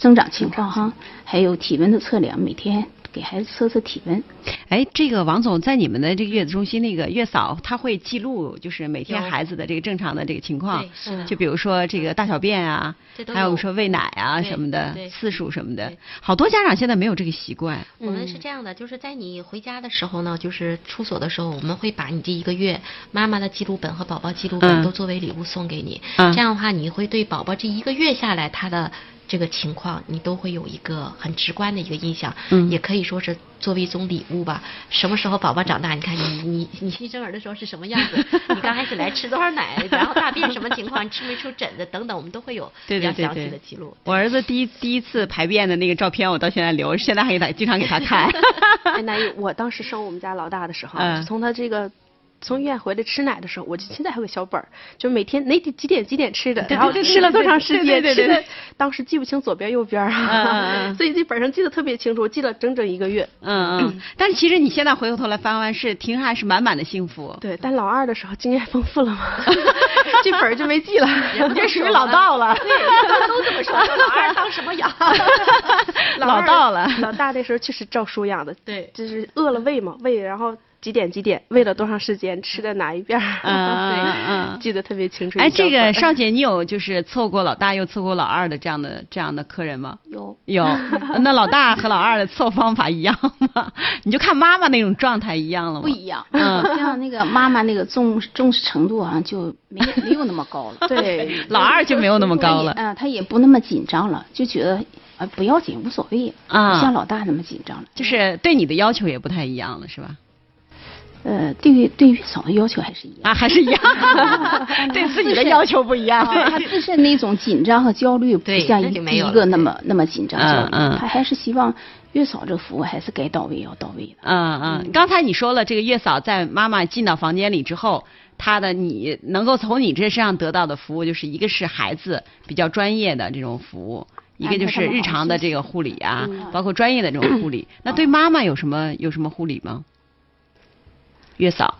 G: 增长情况哈，还有体温的测量，每天给孩子测测体温。
D: 哎，这个王总在你们的这个月子中心那个月嫂，她会记录就是每天孩子的这个正常的这个情况，就比如说这个大小便啊，还有说喂奶啊什么的次数什么的。好多家长现在没有这个习惯。
E: 我们是这样的，就是在你回家的时候呢，就是出所的时候，我们会把你这一个月妈妈的记录本和宝宝记录本都作为礼物送给你。这样的话，你会对宝宝这一个月下来他的。这个情况你都会有一个很直观的一个印象，
D: 嗯，
E: 也可以说是作为一种礼物吧。什么时候宝宝长大？你看你你你新生儿的时候是什么样子？你刚开始来吃多少奶？然后大便什么情况？吃没出疹子等等，我们都会有比较详细的记录。
D: 我儿子第一第一次排便的那个照片，我到现在留，现在还给他经常给他看。
F: 哎，那我当时生我们家老大的时候，从他这个。从医院回来吃奶的时候，我就现在还有个小本儿，就每天哪几几点几点吃的，然后吃了多长时间，吃的当时记不清左边右边啊，所以这本上记得特别清楚，我记了整整一个月。
D: 嗯嗯。但是其实你现在回过头来翻翻，是听还是满满的幸福。
F: 对，但老二的时候经验丰富了嘛，这本儿就没记了，
D: 你这属于老道了。
E: 对，都这么说，老二当什么养？
D: 老道了。
F: 老大那时候确实照书养的，
E: 对，
F: 就是饿了喂嘛，喂，然后。几点几点喂了多长时间，吃的哪一边儿，
D: 嗯嗯，
F: 记得特别清楚。
D: 哎，这个少姐，你有就是伺候过老大又伺候老二的这样的这样的客人吗？
G: 有
D: 有。那老大和老二的伺候方法一样吗？你就看妈妈那种状态一样了吗？
G: 不一样。嗯，像那个妈妈那个重重视程度啊，就没没有那么高了。
F: 对，
D: 老二就没有那么高了。
G: 嗯，他也不那么紧张了，就觉得。啊，不要紧，无所谓啊，像老大那么紧张了。
D: 就是对你的要求也不太一样了，是吧？
G: 呃，对于对月嫂的要求还是一样
D: 啊，还是一样，对自己的要求不一样。
G: 对他自身那种紧张和焦虑不像一第一个那么那么紧张焦虑，他还是希望月嫂这服务还是该到位要到位的。
D: 嗯嗯，刚才你说了，这个月嫂在妈妈进到房间里之后，她的你能够从你这身上得到的服务，就是一个是孩子比较专业的这种服务。一个就是日常的这个护理啊，包括专业的这种护理。那对妈妈有什么有什么护理吗？月嫂，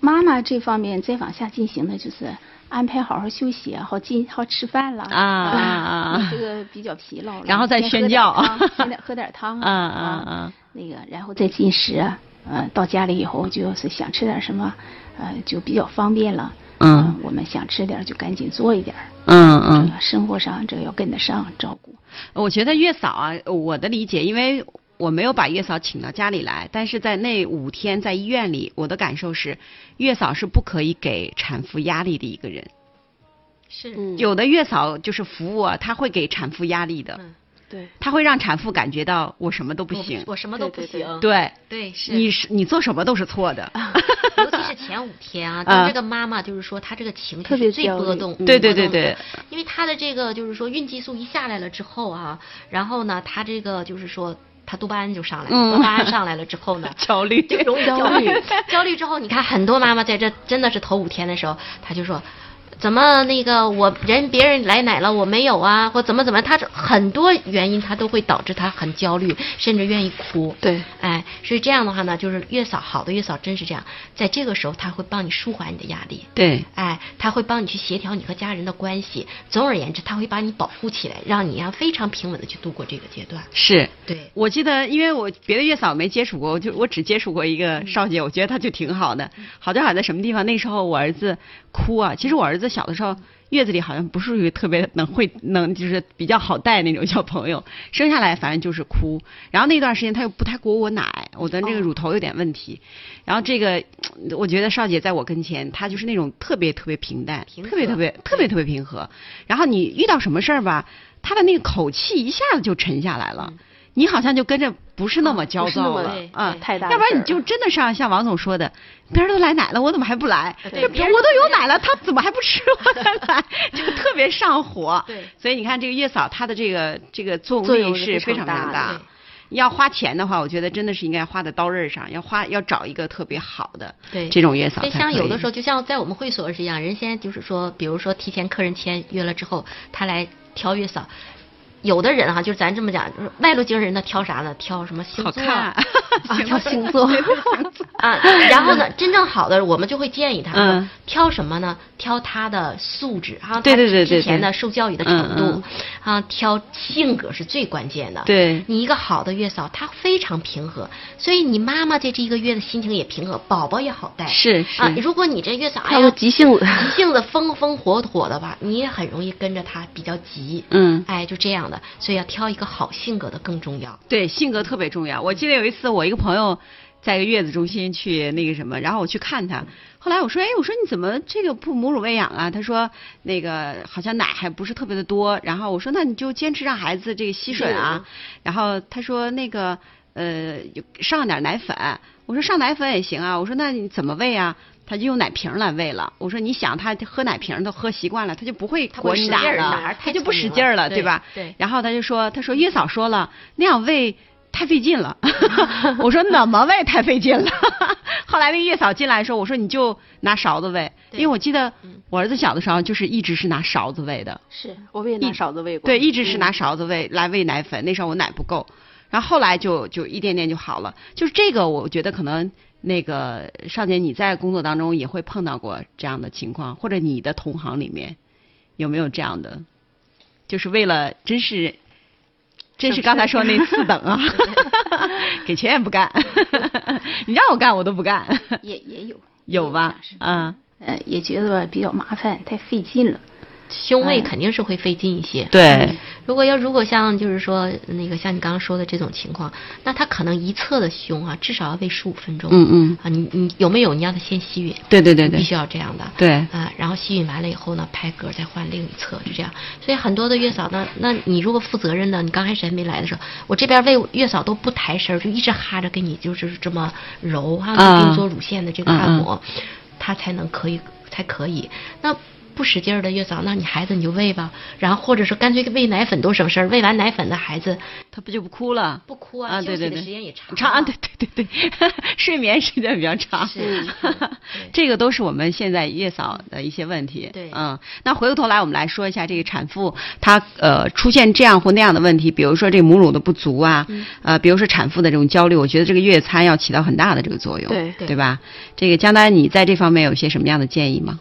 G: 妈妈这方面再往下进行的就是安排好好休息啊，好进好吃饭了
D: 啊啊啊！
G: 这个比较疲劳了，
D: 然后再宣教，
G: 喝点喝点汤 啊啊啊！那个然后再进食，呃，到家里以后就是想吃点什么，呃，就比较方便了。嗯，我们想吃点就赶紧做一点。
D: 嗯嗯，
G: 生活上这个要跟得上照顾。
D: 我觉得月嫂啊，我的理解，因为我没有把月嫂请到家里来，但是在那五天在医院里，我的感受是，月嫂是不可以给产妇压力的一个人。
E: 是。
D: 有的月嫂就是服务啊，他会给产妇压力的。
F: 对，
D: 他会让产妇感觉到我什么都不行，
E: 我什么都不行。
D: 对
E: 对是，
D: 你是你做什么都是错的。
E: 尤其是前五天啊，当这个妈妈就是说她这个情绪是最波动，
D: 对对对对，
E: 因为她的这个就是说孕激素一下来了之后啊，然后呢，她这个就是说她多巴胺就上来了，多巴胺上来了之后呢，
D: 焦虑
E: 就容易 焦虑，焦虑之后你看很多妈妈在这真的是头五天的时候，她就说。怎么那个我人别人来奶了我没有啊，或怎么怎么，他很多原因他都会导致他很焦虑，甚至愿意哭。
F: 对，
E: 哎，所以这样的话呢，就是月嫂好的月嫂真是这样，在这个时候他会帮你舒缓你的压力。
D: 对，
E: 哎，他会帮你去协调你和家人的关系。总而言之，他会把你保护起来，让你呀非常平稳的去度过这个阶段。
D: 是，
E: 对，
D: 我记得因为我别的月嫂没接触过，我就我只接触过一个少姐，我觉得她就挺好的。好在好在什么地方？那时候我儿子哭啊，其实我儿子小的时候。月子里好像不属于特别能会能就是比较好带那种小朋友，生下来反正就是哭，然后那段时间他又不太给我奶，我的这个乳头有点问题，然后这个我觉得少姐在我跟前，她就是那种特别特别平淡，特别特别特别特别平和，然后你遇到什么事儿吧，她的那个口气一下子就沉下来了。你好像就跟着不是那么焦躁了
F: 啊，太大。
D: 要不然你就真的像像王总说的，别人都来奶了，我怎么还不来？这我都有奶了，他怎么还不吃我的奶？就特别上火。
E: 对。
D: 所以你看这个月嫂，她的这个这个作用力是非常非常大。要花钱的话，我觉得真的是应该花在刀刃上，要花要找一个特别好的这种月嫂。
E: 就像有的时候，就像在我们会所是一样，人先就是说，比如说提前客人签约了之后，他来挑月嫂。有的人哈，就是咱这么讲，就是外露精人，他挑啥呢？挑什么星座？
F: 啊 挑星座
E: 啊。然后呢，真正好的，我们就会建议他挑什么呢？挑他的素质哈，
D: 对对对
E: 之前的受教育的程度啊，挑性格是最关键的。
D: 对，
E: 你一个好的月嫂，她非常平和，所以你妈妈在这一个月的心情也平和，宝宝也好带。
D: 是是
E: 啊，如果你这月嫂还有
F: 急性子，
E: 急性子风风火火的吧，你也很容易跟着他比较急。
D: 嗯，
E: 哎，就这样的。所以要挑一个好性格的更重要。
D: 对，性格特别重要。我记得有一次，我一个朋友在一个月子中心去那个什么，然后我去看他。后来我说：“哎，我说你怎么这个不母乳喂养啊？”他说：“那个好像奶还不是特别的多。”然后我说：“那你就坚持让孩子这个吸吮啊。”然后他说：“那个呃，上点奶粉。”我说：“上奶粉也行啊。”我说：“那你怎么喂啊？”他就用奶瓶来喂了。我说你想他喝奶瓶都喝习惯了，他就不会裹你奶了，他就不使劲了，对吧？
E: 对。
D: 然后他就说：“他说月嫂说了，那样喂太费劲了。” 我说：“怎么喂太费劲了？” 后来那月嫂进来说：“我说你就拿勺子喂，因为我记得我儿子小的时候就是一直是拿勺子喂的。
F: 是我也拿勺子喂过。
D: 对，一直是拿勺子喂来喂奶粉。那时候我奶不够，然后后来就就一点点就好了。就是这个，我觉得可能。那个少姐，你在工作当中也会碰到过这样的情况，或者你的同行里面有没有这样的？就是为了真是，真是刚才说那四等啊，给钱也不干。你让我干我都不干。
G: 也也有
D: 有吧？嗯，
G: 呃，也觉得比较麻烦，太费劲了。
E: 胸位肯定是会费劲一些。
D: 对，
E: 如果要如果像就是说那个像你刚刚说的这种情况，那他可能一侧的胸啊，至少要喂十五分钟。
D: 嗯嗯。
E: 啊，你你有没有？你让他先吸吮。
D: 对对对对。
E: 必须要这样的。
D: 对。
E: 啊，然后吸吮完了以后呢，拍嗝再换另一侧，就这样。所以很多的月嫂呢，那你如果负责任的，你刚开始还没来的时候，我这边喂月嫂都不抬身，就一直哈着给你就是这么揉哈，给你做乳腺的这个按摩，他才能可以才可以。那。不使劲儿的月嫂，那你孩子你就喂吧，然后或者说干脆喂奶粉多省事儿，喂完奶粉的孩子
D: 他不就不哭了？
E: 不哭啊，
D: 休息
E: 的时间也长。
D: 长，对对对对，睡眠时间比较长。
E: 是，
D: 这个都是我们现在月嫂的一些问题。
E: 对，
D: 嗯，那回过头来我们来说一下这个产妇她呃出现这样或那样的问题，比如说这母乳的不足啊，呃，比如说产妇的这种焦虑，我觉得这个月餐要起到很大的这个作用，
F: 对
D: 对吧？这个江丹，你在这方面有些什么样的建议吗？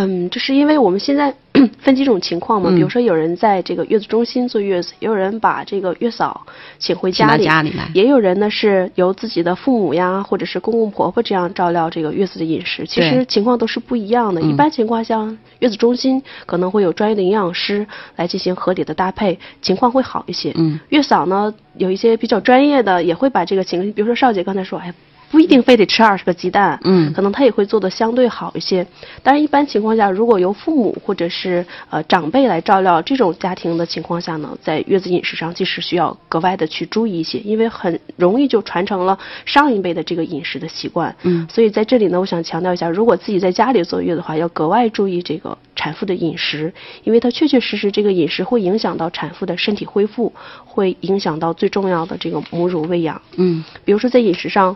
F: 嗯，就是因为我们现在 分几种情况嘛，比如说有人在这个月子中心坐月子，也有人把这个月嫂请回家里，
D: 家里来，
F: 也有人呢是由自己的父母呀，或者是公公婆婆这样照料这个月子的饮食，其实情况都是不一样的。一般情况下，月子中心可能会有专业的营养师来进行合理的搭配，情况会好一些。
D: 嗯，
F: 月嫂呢有一些比较专业的，也会把这个情，比如说邵姐刚才说，哎。不一定非得吃二十个鸡蛋，
D: 嗯，
F: 可能他也会做的相对好一些。但是，一般情况下，如果由父母或者是呃长辈来照料这种家庭的情况下呢，在月子饮食上其实需要格外的去注意一些，因为很容易就传承了上一辈的这个饮食的习惯。
D: 嗯，
F: 所以在这里呢，我想强调一下，如果自己在家里坐月的话，要格外注意这个产妇的饮食，因为它确确实实这个饮食会影响到产妇的身体恢复，会影响到最重要的这个母乳喂养。
D: 嗯，
F: 比如说在饮食上。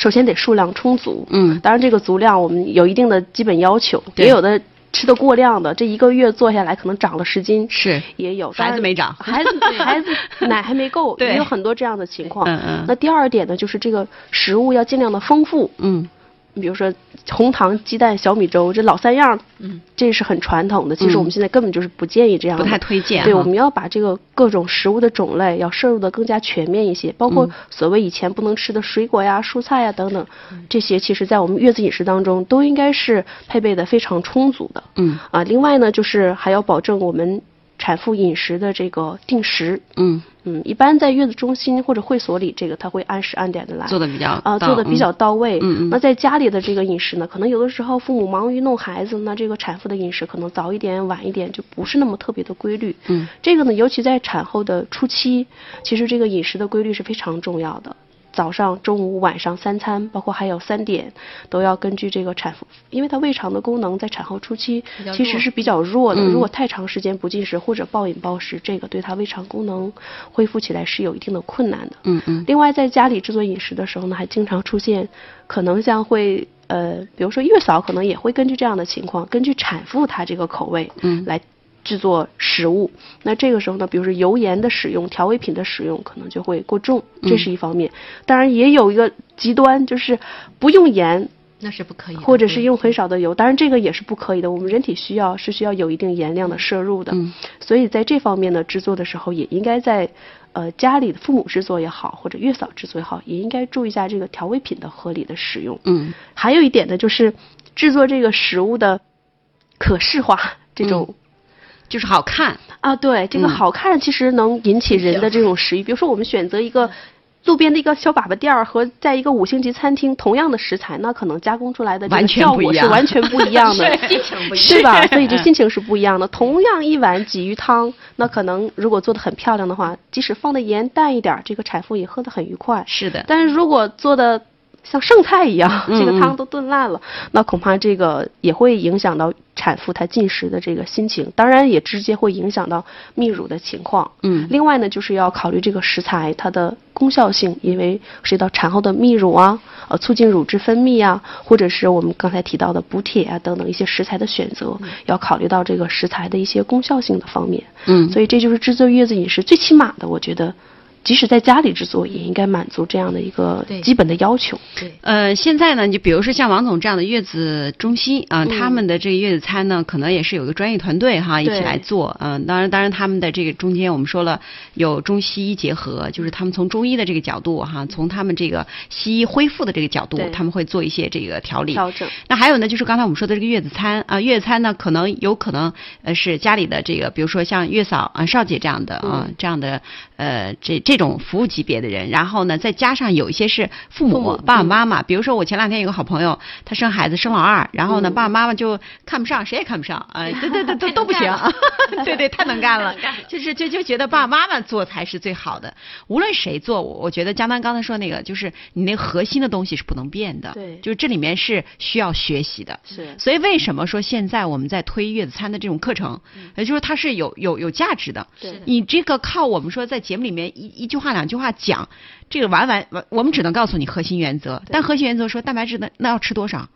F: 首先得数量充足，
D: 嗯，
F: 当然这个足量我们有一定的基本要求，也有的吃的过量的，这一个月做下来可能长了十斤，
D: 是。
F: 也有，
D: 孩子没长，
F: 孩子 孩子奶还没够，也有很多这样的情况。
D: 嗯嗯。
F: 那第二点呢，就是这个食物要尽量的丰富，
D: 嗯。
F: 比如说红糖鸡蛋小米粥，这老三样，
D: 嗯，
F: 这是很传统的。其实我们现在根本就是不建议这样，
D: 不太推荐。
F: 对，我们要把这个各种食物的种类要摄入的更加全面一些，包括所谓以前不能吃的水果呀、蔬菜呀等等，这些其实在我们月子饮食当中都应该是配备的非常充足的。
D: 嗯
F: 啊，另外呢，就是还要保证我们。产妇饮食的这个定时，
D: 嗯
F: 嗯，一般在月子中心或者会所里，这个他会按时按点的来
D: 做的比较
F: 啊，做的比较到位。
D: 嗯
F: 嗯。那在家里的这个饮食呢，可能有的时候父母忙于弄孩子，那这个产妇的饮食可能早一点晚一点就不是那么特别的规律。
D: 嗯。
F: 这个呢，尤其在产后的初期，其实这个饮食的规律是非常重要的。早上、中午、晚上三餐，包括还有三点，都要根据这个产妇，因为她胃肠的功能在产后初期其实是比较弱的。如果太长时间不进食或者暴饮暴食，这个对她胃肠功能恢复起来是有一定的困难的。
D: 嗯嗯。
F: 另外，在家里制作饮食的时候呢，还经常出现可能像会呃，比如说月嫂可能也会根据这样的情况，根据产妇她这个口味
D: 嗯
F: 来。制作食物，那这个时候呢，比如说油盐的使用、调味品的使用，可能就会过重，这是一方面。当然也有一个极端，就是不用盐，
E: 那是不可以，
F: 或者是用很少的油，当然这个也是不可以的。我们人体需要是需要有一定盐量的摄入的，所以在这方面呢，制作的时候也应该在呃家里的父母制作也好，或者月嫂制作也好，也应该注意一下这个调味品的合理的使用。
D: 嗯，
F: 还有一点呢，就是制作这个食物的可视化这种。
D: 就是好看
F: 啊，对，这个好看其实能引起人的这种食欲。比如说，我们选择一个路边的一个小粑粑店儿和在一个五星级餐厅同样的食材，那可能加工出来的这个效果是完全不一样的，
E: 心情不一样，
F: 对吧？所以这心情是不一样的。同样一碗鲫鱼汤，那可能如果做的很漂亮的话，即使放的盐淡一点，这个产妇也喝得很愉快。
D: 是的，
F: 但是如果做的像剩菜一样，这个汤都炖烂了，那恐怕这个也会影响到产妇她进食的这个心情，当然也直接会影响到泌乳的情况。
D: 嗯，
F: 另外呢，就是要考虑这个食材它的功效性，因为涉及到产后的泌乳啊，呃，促进乳汁分泌啊，或者是我们刚才提到的补铁啊等等一些食材的选择，要考虑到这个食材的一些功效性的方面。
D: 嗯，
F: 所以这就是制作月子饮食最起码的，我觉得即使在家里制作，也应该满足这样的一个基本的要求。
E: 对，
D: 呃，现在呢，就比如说像王总这样的月子中心啊，他们的这个月子餐呢，可能也是有个专业团队哈一起来做。嗯，当然，当然他们的这个中间我们说了有中西医结合，就是他们从中医的这个角度哈，从他们这个西医恢复的这个角度，他们会做一些这个调理。
F: 调整。
D: 那还有呢，就是刚才我们说的这个月子餐啊，月子餐呢，可能有可能呃是家里的这个，比如说像月嫂啊、少姐这样的啊这样的呃这这种服务级别的人，然后呢，再加上有一些是父母爸爸妈妈，比如说我前两天有个好朋友，他生孩子生老二，然后呢，爸爸妈妈就看不上，谁也看不上，啊，对对对，都都不行，对对，太能干了，就是就就觉得爸爸妈妈做才是最好的，无论谁做，我我觉得江丹刚才说那个，就是你那核心的东西是不能变的，
F: 对，
D: 就是这里面是需要学习的，
F: 是，
D: 所以为什么说现在我们在推月子餐的这种课程，也就是它是有有有价值的，
F: 对，
D: 你这个靠我们说在节目里面一一句话两句话讲。这个完完完，我们只能告诉你核心原则。但核心原则说蛋白质那那要吃多少，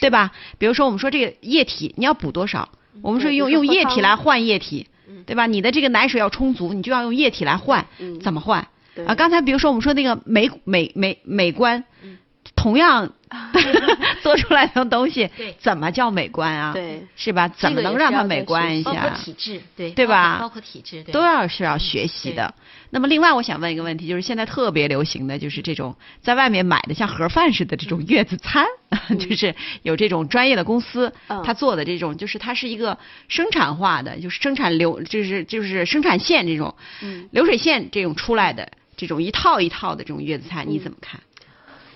D: 对吧？比如说我们说这个液体你要补多少，我们说用用液体来换液体，对吧？你的这个奶水要充足，你就要用液体来换，怎么换？啊，刚才比如说我们说那个美美美美观，同样。做出来的东西，怎么叫美观啊？
F: 对，
D: 是吧？怎么能让它美观一下？包
E: 括体质，对，
D: 对吧？
E: 包括体质，
D: 都要是要学习的。那么，另外我想问一个问题，就是现在特别流行的就是这种在外面买的像盒饭似的这种月子餐，就是有这种专业的公司他做的这种，就是它是一个生产化的，就是生产流，就是就是生产线这种流水线这种出来的这种一套一套的这种月子餐，你怎么看？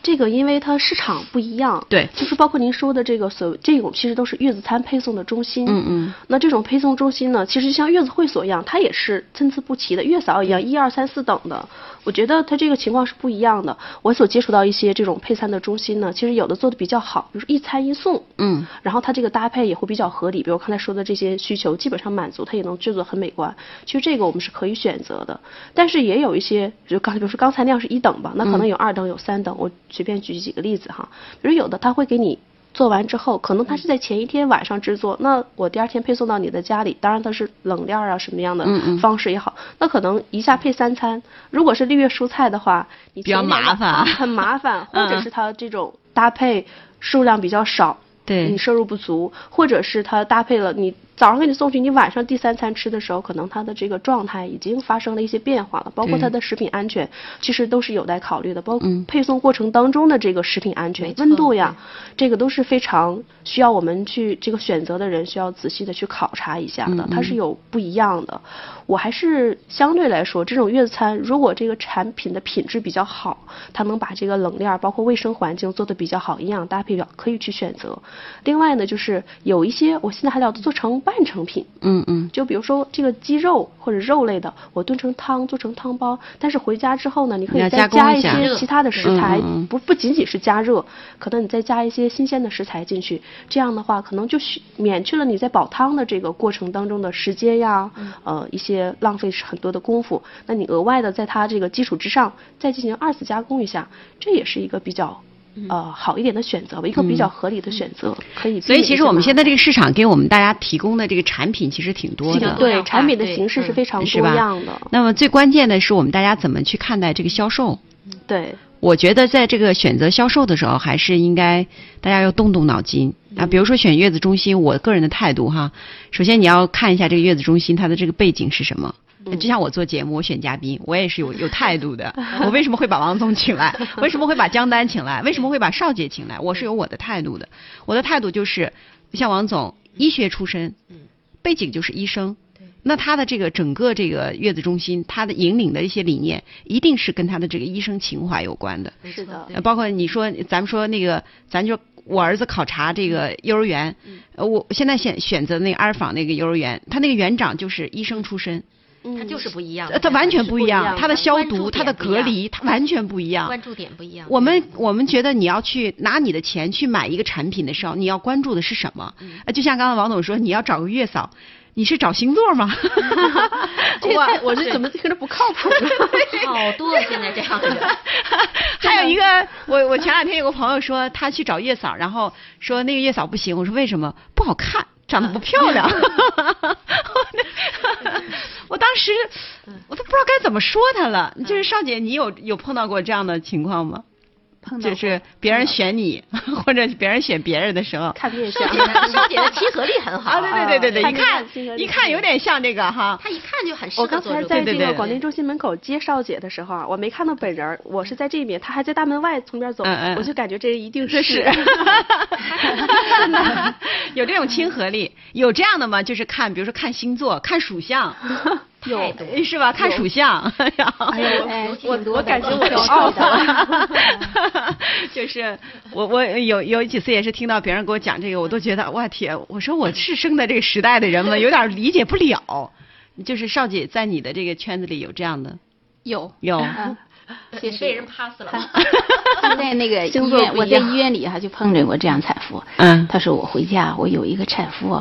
F: 这个因为它市场不一样，
D: 对，
F: 就是包括您说的这个所这种其实都是月子餐配送的中心，
D: 嗯嗯，
F: 那这种配送中心呢，其实像月子会所一样，它也是参差不齐的，月嫂一样一二三四等的。我觉得它这个情况是不一样的。我所接触到一些这种配餐的中心呢，其实有的做的比较好，比如说一餐一送，
D: 嗯，
F: 然后它这个搭配也会比较合理，比如刚才说的这些需求基本上满足，它也能制作很美观。其实这个我们是可以选择的，但是也有一些，就刚比如说刚才那样是一等吧，那可能有二等有三等，我随便举几个例子哈，比如有的他会给你。做完之后，可能他是在前一天晚上制作，那我第二天配送到你的家里，当然它是冷链啊什么样的方式也好，那可能一下配三餐。如果是绿叶蔬菜的话，你
D: 比较麻烦，
F: 很麻烦，或者是它这种搭配数量比较少，
D: 对
F: 你摄入不足，或者是它搭配了你。早上给你送去，你晚上第三餐吃的时候，可能它的这个状态已经发生了一些变化了，包括它的食品安全，其实都是有待考虑的。包括配送过程当中的这个食品安全、温度呀，这个都是非常需要我们去这个选择的人需要仔细的去考察一下的，它是有不一样的。我还是相对来说，这种月子餐如果这个产品的品质比较好，它能把这个冷链包括卫生环境做的比较好，营养搭配表可以去选择。另外呢，就是有一些我现在还要做成。半成品，
D: 嗯嗯，
F: 就比如说这个鸡肉或者肉类的，我炖成汤做成汤包，但是回家之后呢，你可以再加一些其他的食材，不不仅仅是加热，可能你再加一些新鲜的食材进去，这样的话可能就免去了你在煲汤的这个过程当中的时间呀，呃一些浪费很多的功夫，那你额外的在它这个基础之上再进行二次加工一下，这也是一个比较。呃，好一点的选择吧，一个比较合理的选择，可以。
D: 所以其实我们现在这个市场给我们大家提供的这个产品其实挺多的，
F: 对，产品的形式是非常多样的。
D: 那么最关键的是我们大家怎么去看待这个销售？
F: 对，
D: 我觉得在这个选择销售的时候，还是应该大家要动动脑筋啊。比如说选月子中心，我个人的态度哈，首先你要看一下这个月子中心它的这个背景是什么。就像我做节目，我选嘉宾，我也是有有态度的。我为什么会把王总请来？为什么会把江丹请来？为什么会把邵姐请来？我是有我的态度的。我的态度就是，像王总，医学出身，背景就是医生。那他的这个整个这个月子中心，他的引领的一些理念，一定是跟他的这个医生情怀有关的。
F: 是的。
D: 包括你说，咱们说那个，咱就我儿子考察这个幼儿园，呃，我现在选选择那个阿尔坊那个幼儿园，他那个园长就是医生出身。
E: 他就是不一样，
D: 他完全不
E: 一
D: 样，他的消毒、他的隔离，他完全不一样。
E: 关注点不一样。
D: 我们我们觉得你要去拿你的钱去买一个产品的时候，你要关注的是什么？呃，就像刚才王总说，你要找个月嫂，你是找星座吗？
F: 我我是怎么听着不靠谱？
E: 好多现在这样的。
D: 还有一个，我我前两天有个朋友说他去找月嫂，然后说那个月嫂不行，我说为什么？不好看，长得不漂亮。我当时我都不知道该怎么说他了。就是少姐，你有有碰到过这样的情况吗？就是别人选你，或者别人选别人的时候，
F: 看面相。
E: 少姐的亲和力很好
D: 啊！对对对对对，一看一看有点像这个哈。
E: 他一看就很适
F: 合我刚才在这个广电中心门口接少姐的时候啊，我没看到本人，我是在这边，他还在大门外从边走，我就感觉这人一定是
D: 是。有这种亲和力，有这样的吗？就是看，比如说看星座，看属相。
F: 有
D: 是吧？看属相，哎
F: 我我感觉我傲的，
D: 就是我我有有几次也是听到别人给我讲这个，我都觉得哇天，我说我是生在这个时代的人吗？有点理解不了。就是少姐在你的这个圈子里有这样的？
G: 有
D: 有，
E: 也被人 pass 了。
G: 在那个医院，我在医院里哈就碰着过这样产妇。嗯，他说我回家，我有一个产妇。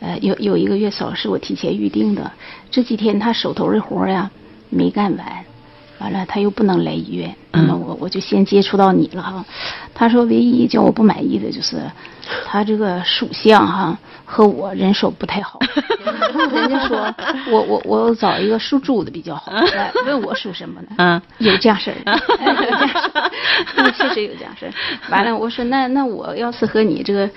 G: 呃，有有一个月嫂是我提前预定的，这几天他手头的活呀没干完，完了他又不能来医院，那么我我就先接触到你了哈。他说唯一叫我不满意的就是他这个属相哈和我人手不太好，人家说我我我找一个属猪的比较好，问我属什么呢？嗯，有这样事儿，确实有这样事儿。完了我说那那我要是和你这个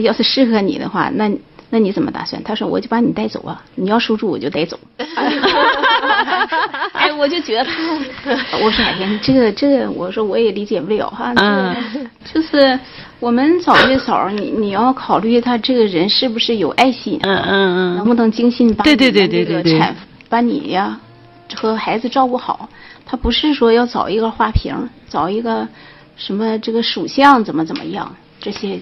G: 要是适合你的话，那。那你怎么打算？他说我就把你带走啊！你要收住我就带走。哎，我就觉得他，我说哎呀，这个这个，我说我也理解不了哈。嗯。就是我们找月嫂，你你要考虑他这个人是不是有爱心？嗯嗯嗯。能不能精心把对对对对对产把你呀和孩子照顾好？他不是说要找一个花瓶，找一个什么这个属相怎么怎么样这些。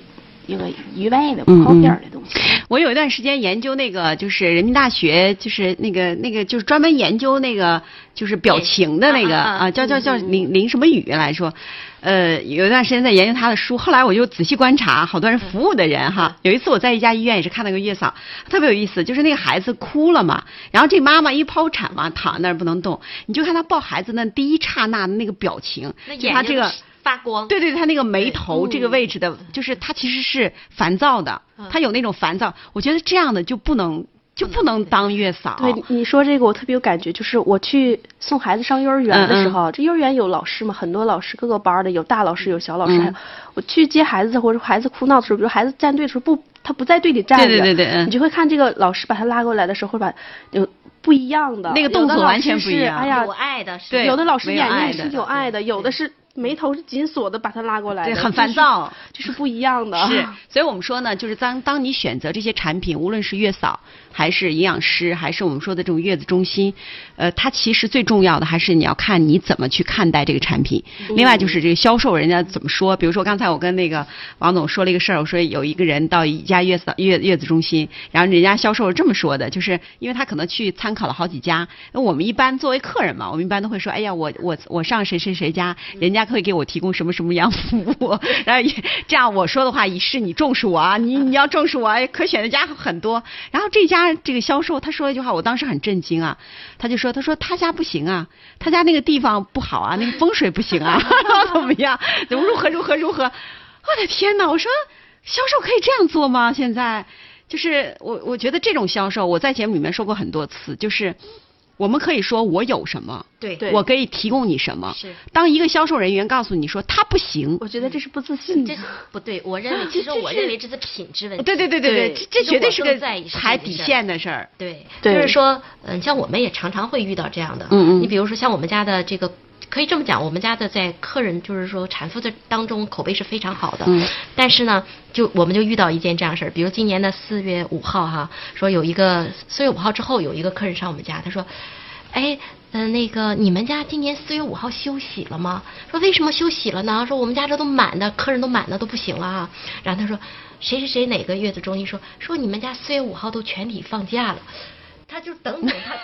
G: 一个余外的不靠边的东西。
D: 我有一段时间研究那个，就是人民大学，就是那个那个，就是专门研究那个，就是表情的那个啊，叫叫叫林林什么宇来说，呃，有一段时间在研究他的书。后来我就仔细观察，好多人服务的人哈。有一次我在一家医院也是看到个月嫂，特别有意思，就是那个孩子哭了嘛，然后这妈妈一剖产嘛，躺那儿不能动，你就看他抱孩子那第一刹那的那个表情，就他这个。
E: 发光，
D: 对对，他那个眉头这个位置的，就是他其实是烦躁的，他有那种烦躁。我觉得这样的就不能就不能当月嫂。
F: 对，你说这个我特别有感觉，就是我去送孩子上幼儿园的时候，这幼儿园有老师嘛，很多老师各个班的，有大老师有小老师。我去接孩子或者孩子哭闹的时候，比如孩子站队的时候不，他不在队里站着，
D: 对对对对，
F: 你就会看这个老师把他拉过来的时候，会把有不一样的
D: 那个动作完全不一样。
F: 哎呀，
E: 有爱的，
D: 对，
F: 有的老师眼睛是有爱的，有的是。眉头是紧锁的，把他拉过来，
D: 对，很烦躁，
F: 这是不一样的。
D: 是，所以我们说呢，就是当当你选择这些产品，无论是月嫂。还是营养师，还是我们说的这种月子中心，呃，它其实最重要的还是你要看你怎么去看待这个产品。另外就是这个销售人家怎么说，比如说刚才我跟那个王总说了一个事儿，我说有一个人到一家月嫂月月子中心，然后人家销售是这么说的，就是因为他可能去参考了好几家，那我们一般作为客人嘛，我们一般都会说，哎呀，我我我上谁谁谁家，人家可以给我提供什么什么样服务，然后这样我说的话以示你重视我啊，你你要重视我，可选的家很多，然后这家。这个销售他说了一句话，我当时很震惊啊！他就说：“他说他家不行啊，他家那个地方不好啊，那个风水不行啊，怎么样？怎么如何如何如何？我的天哪！我说销售可以这样做吗？现在就是我我觉得这种销售，我在节目里面说过很多次，就是。”我们可以说我有什么，
E: 对，
D: 我可以提供你什么。
E: 是，
D: 当一个销售人员告诉你说他不行，
F: 我觉得这是不自信。
E: 这不对，我认为 其实我认为这是品质问题。
D: 对对对对对，这绝对是个排底线的事儿。
E: 对，就是说，嗯，像我们也常常会遇到这样的。嗯嗯。你比如说像我们家的这个。可以这么讲，我们家的在客人就是说产妇的当中口碑是非常好的。嗯。但是呢，就我们就遇到一件这样事儿，比如今年的四月五号哈，说有一个四月五号之后有一个客人上我们家，他说：“哎，嗯，那个你们家今年四月五号休息了吗？说为什么休息了呢？说我们家这都满的，客人都满的都不行了啊。然后他说，谁谁谁哪个月子中医说说你们家四月五号都全体放假了。”他就等等他，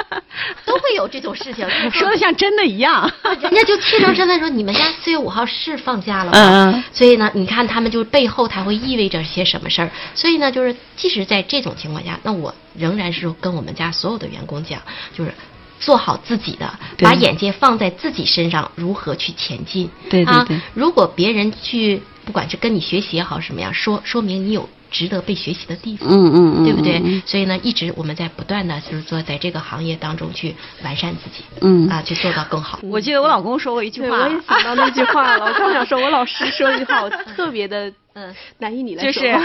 E: 都会有这种事情，
D: 说的像真的一样。
E: 人家就切成真的说，你们家四月五号是放假了吗？所以呢，你看他们就背后他会意味着些什么事儿。所以呢，就是即使在这种情况下，那我仍然是跟我们家所有的员工讲，就是做好自己的，把眼界放在自己身上，如何去前进。
D: 对对对。
E: 如果别人去，不管是跟你学习也好什么样，说说明你有。值得被学习的地方，
D: 嗯嗯嗯，
E: 对不对？所以呢，一直我们在不断的就是说，在这个行业当中去完善自己，
D: 嗯
E: 啊，去做到更好。
D: 我记得我老公说过一句话，
F: 我也想到那句话了。我刚想说，我老师说一句话，我 特别的嗯难以你来
D: 说，就 是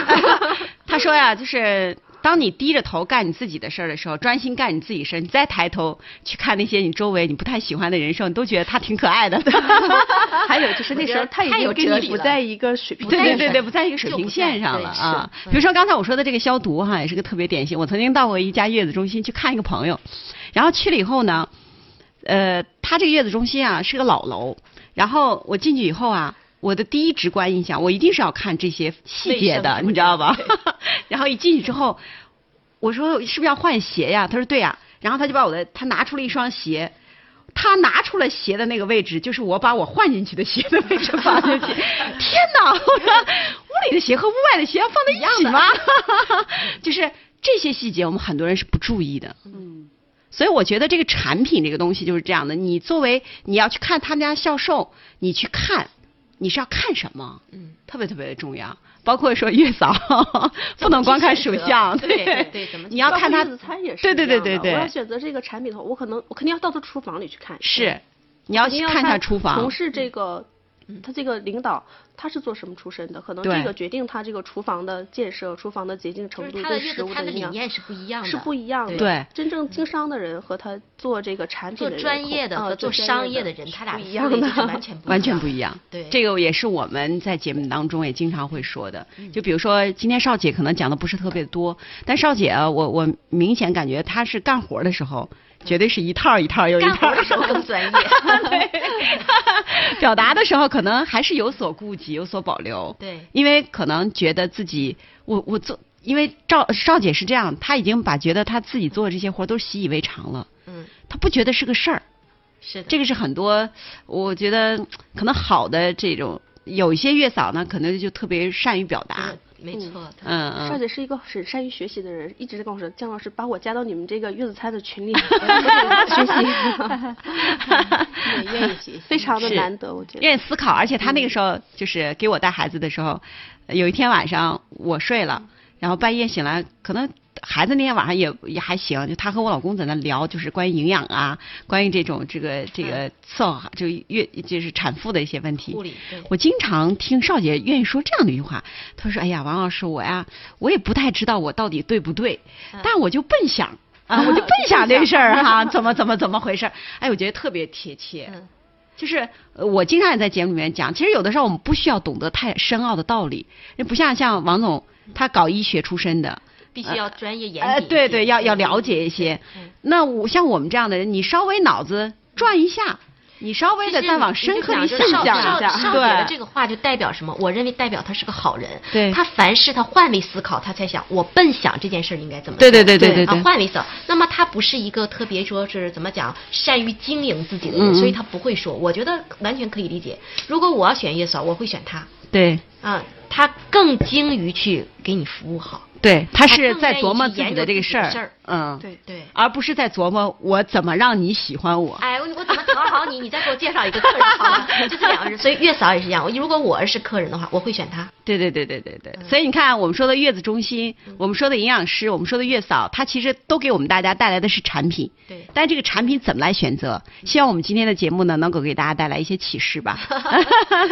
D: 他说呀，就是。当你低着头干你自己的事儿的时候，专心干你自己事儿，你再抬头去看那些你周围你不太喜欢的人时候，你都觉得他挺可爱的。
F: 还有就是那时候他已经跟你不在一个水平，
D: 对对对对，不在一个水平线上了啊。比如说刚才我说的这个消毒哈，也是个特别典型。我曾经到过一家月子中心去看一个朋友，然后去了以后呢，呃，他这个月子中心啊是个老楼，然后我进去以后啊。我的第一直观印象，我一定是要看这些细节的，你知道吧？然后一进去之后，我说是不是要换鞋呀？他说对呀。然后他就把我的，他拿出了一双鞋，他拿出了鞋的那个位置，就是我把我换进去的鞋的位置放进去。天哪！我说屋里的鞋和屋外的鞋要放在一起吗？就是这些细节，我们很多人是不注意的。嗯。所以我觉得这个产品这个东西就是这样的，你作为你要去看他们家销售，你去看。你是要看什么？嗯，特别特别的重要，包括说月嫂 不能光看属相，
E: 对对对，怎么？
D: 你要看他
F: 自餐也是
D: 对对对对对。
F: 我要选择这个产品的话，我可能我肯定要到他厨房里去看。
D: 是，你要去看一下厨房。
F: 从事这个。他这个领导他是做什么出身的？可能这个决定他这个厨房的建设、厨房的洁净程度对食物
E: 的理念是不一样的，
F: 是不一样的。
D: 对，
F: 真正经商的人和他做这个产品
E: 做专业的和做商业的人，他俩
F: 不一样的，
E: 完全
D: 完全不一样。
E: 对，
D: 这个也是我们在节目当中也经常会说的。就比如说今天邵姐可能讲的不是特别多，但邵姐啊，我我明显感觉她是干活的时候。绝对是一套一套又一套
E: 的时候更专业，
D: 对，表达的时候可能还是有所顾忌、有所保留。
E: 对，
D: 因为可能觉得自己，我我做，因为赵赵姐是这样，她已经把觉得她自己做的这些活都习以为常了。嗯，她不觉得是个事儿。
E: 是的，
D: 这个是很多，我觉得可能好的这种，有一些月嫂呢，可能就特别善于表达。
E: 没错，
D: 嗯嗯，
F: 少姐是一个很善于学习的人，一直在跟我说，姜老师把我加到你们这个月子餐的群里 学习，
G: 也愿意学习，
F: 非常的难得，我觉得。
D: 愿意思考，而且他那个时候就是给我带孩子的时候，有一天晚上我睡了，然后半夜醒来，可能。孩子那天晚上也也还行，就他和我老公在那聊，就是关于营养啊，关于这种这个这个伺候就月就是产妇的一些问题。我经常听少姐愿意说这样的一句话，她说：“哎呀，王老师，我呀，我也不太知道我到底对不对，但我就笨想啊，我就笨想这事儿 哈，怎么怎么怎么回事？哎，我觉得特别贴切。就是我经常也在节目里面讲，其实有的时候我们不需要懂得太深奥的道理，不像像王总他搞医学出身的。”
E: 必须要专业严谨，
D: 对对，要要了解一些。那我像我们这样的人，你稍微脑子转一下，你稍微的再往深刻一想一下，
E: 少姐的这个话就代表什么？我认为代表他是个好人。
D: 对，
E: 他凡事他换位思考，他才想我笨想这件事应该怎么
D: 对对对对对
E: 对，换位思考。那么他不是一个特别说是怎么讲善于经营自己的人，所以他不会说。我觉得完全可以理解。如果我要选月嫂，我会选他。
D: 对，
E: 啊，他更精于去给你服务好。
D: 对他是在琢磨自己的这个事儿，
E: 嗯，对对，
D: 而不是在琢磨我怎么让你喜欢我。
E: 哎，我我怎么讨好你？你再给我介绍一个客人好了，就这两个人。所以月嫂也是一样，如果我是客人的话，我会选他。
D: 对对对对对对。所以你看，我们说的月子中心，我们说的营养师，我们说的月嫂，他其实都给我们大家带来的是产品。
E: 对。
D: 但这个产品怎么来选择？希望我们今天的节目呢，能够给大家带来一些启示吧。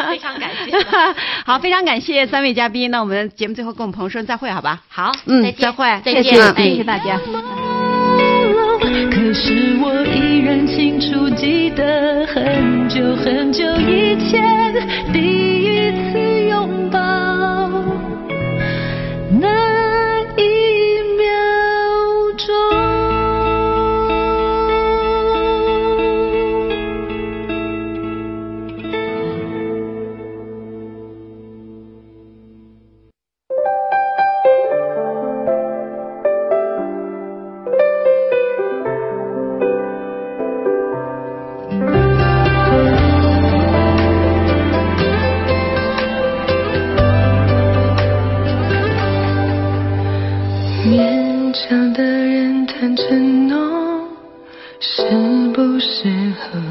E: 非常感谢。
D: 好，非常感谢三位嘉宾。那我们节目最后跟我们朋友说再会，好吧？
E: 好，
D: 嗯，再会，
E: 再见，
G: 谢谢大家。
C: 可是我依然清楚记得很久很久以前第一次拥抱。承诺适不适合？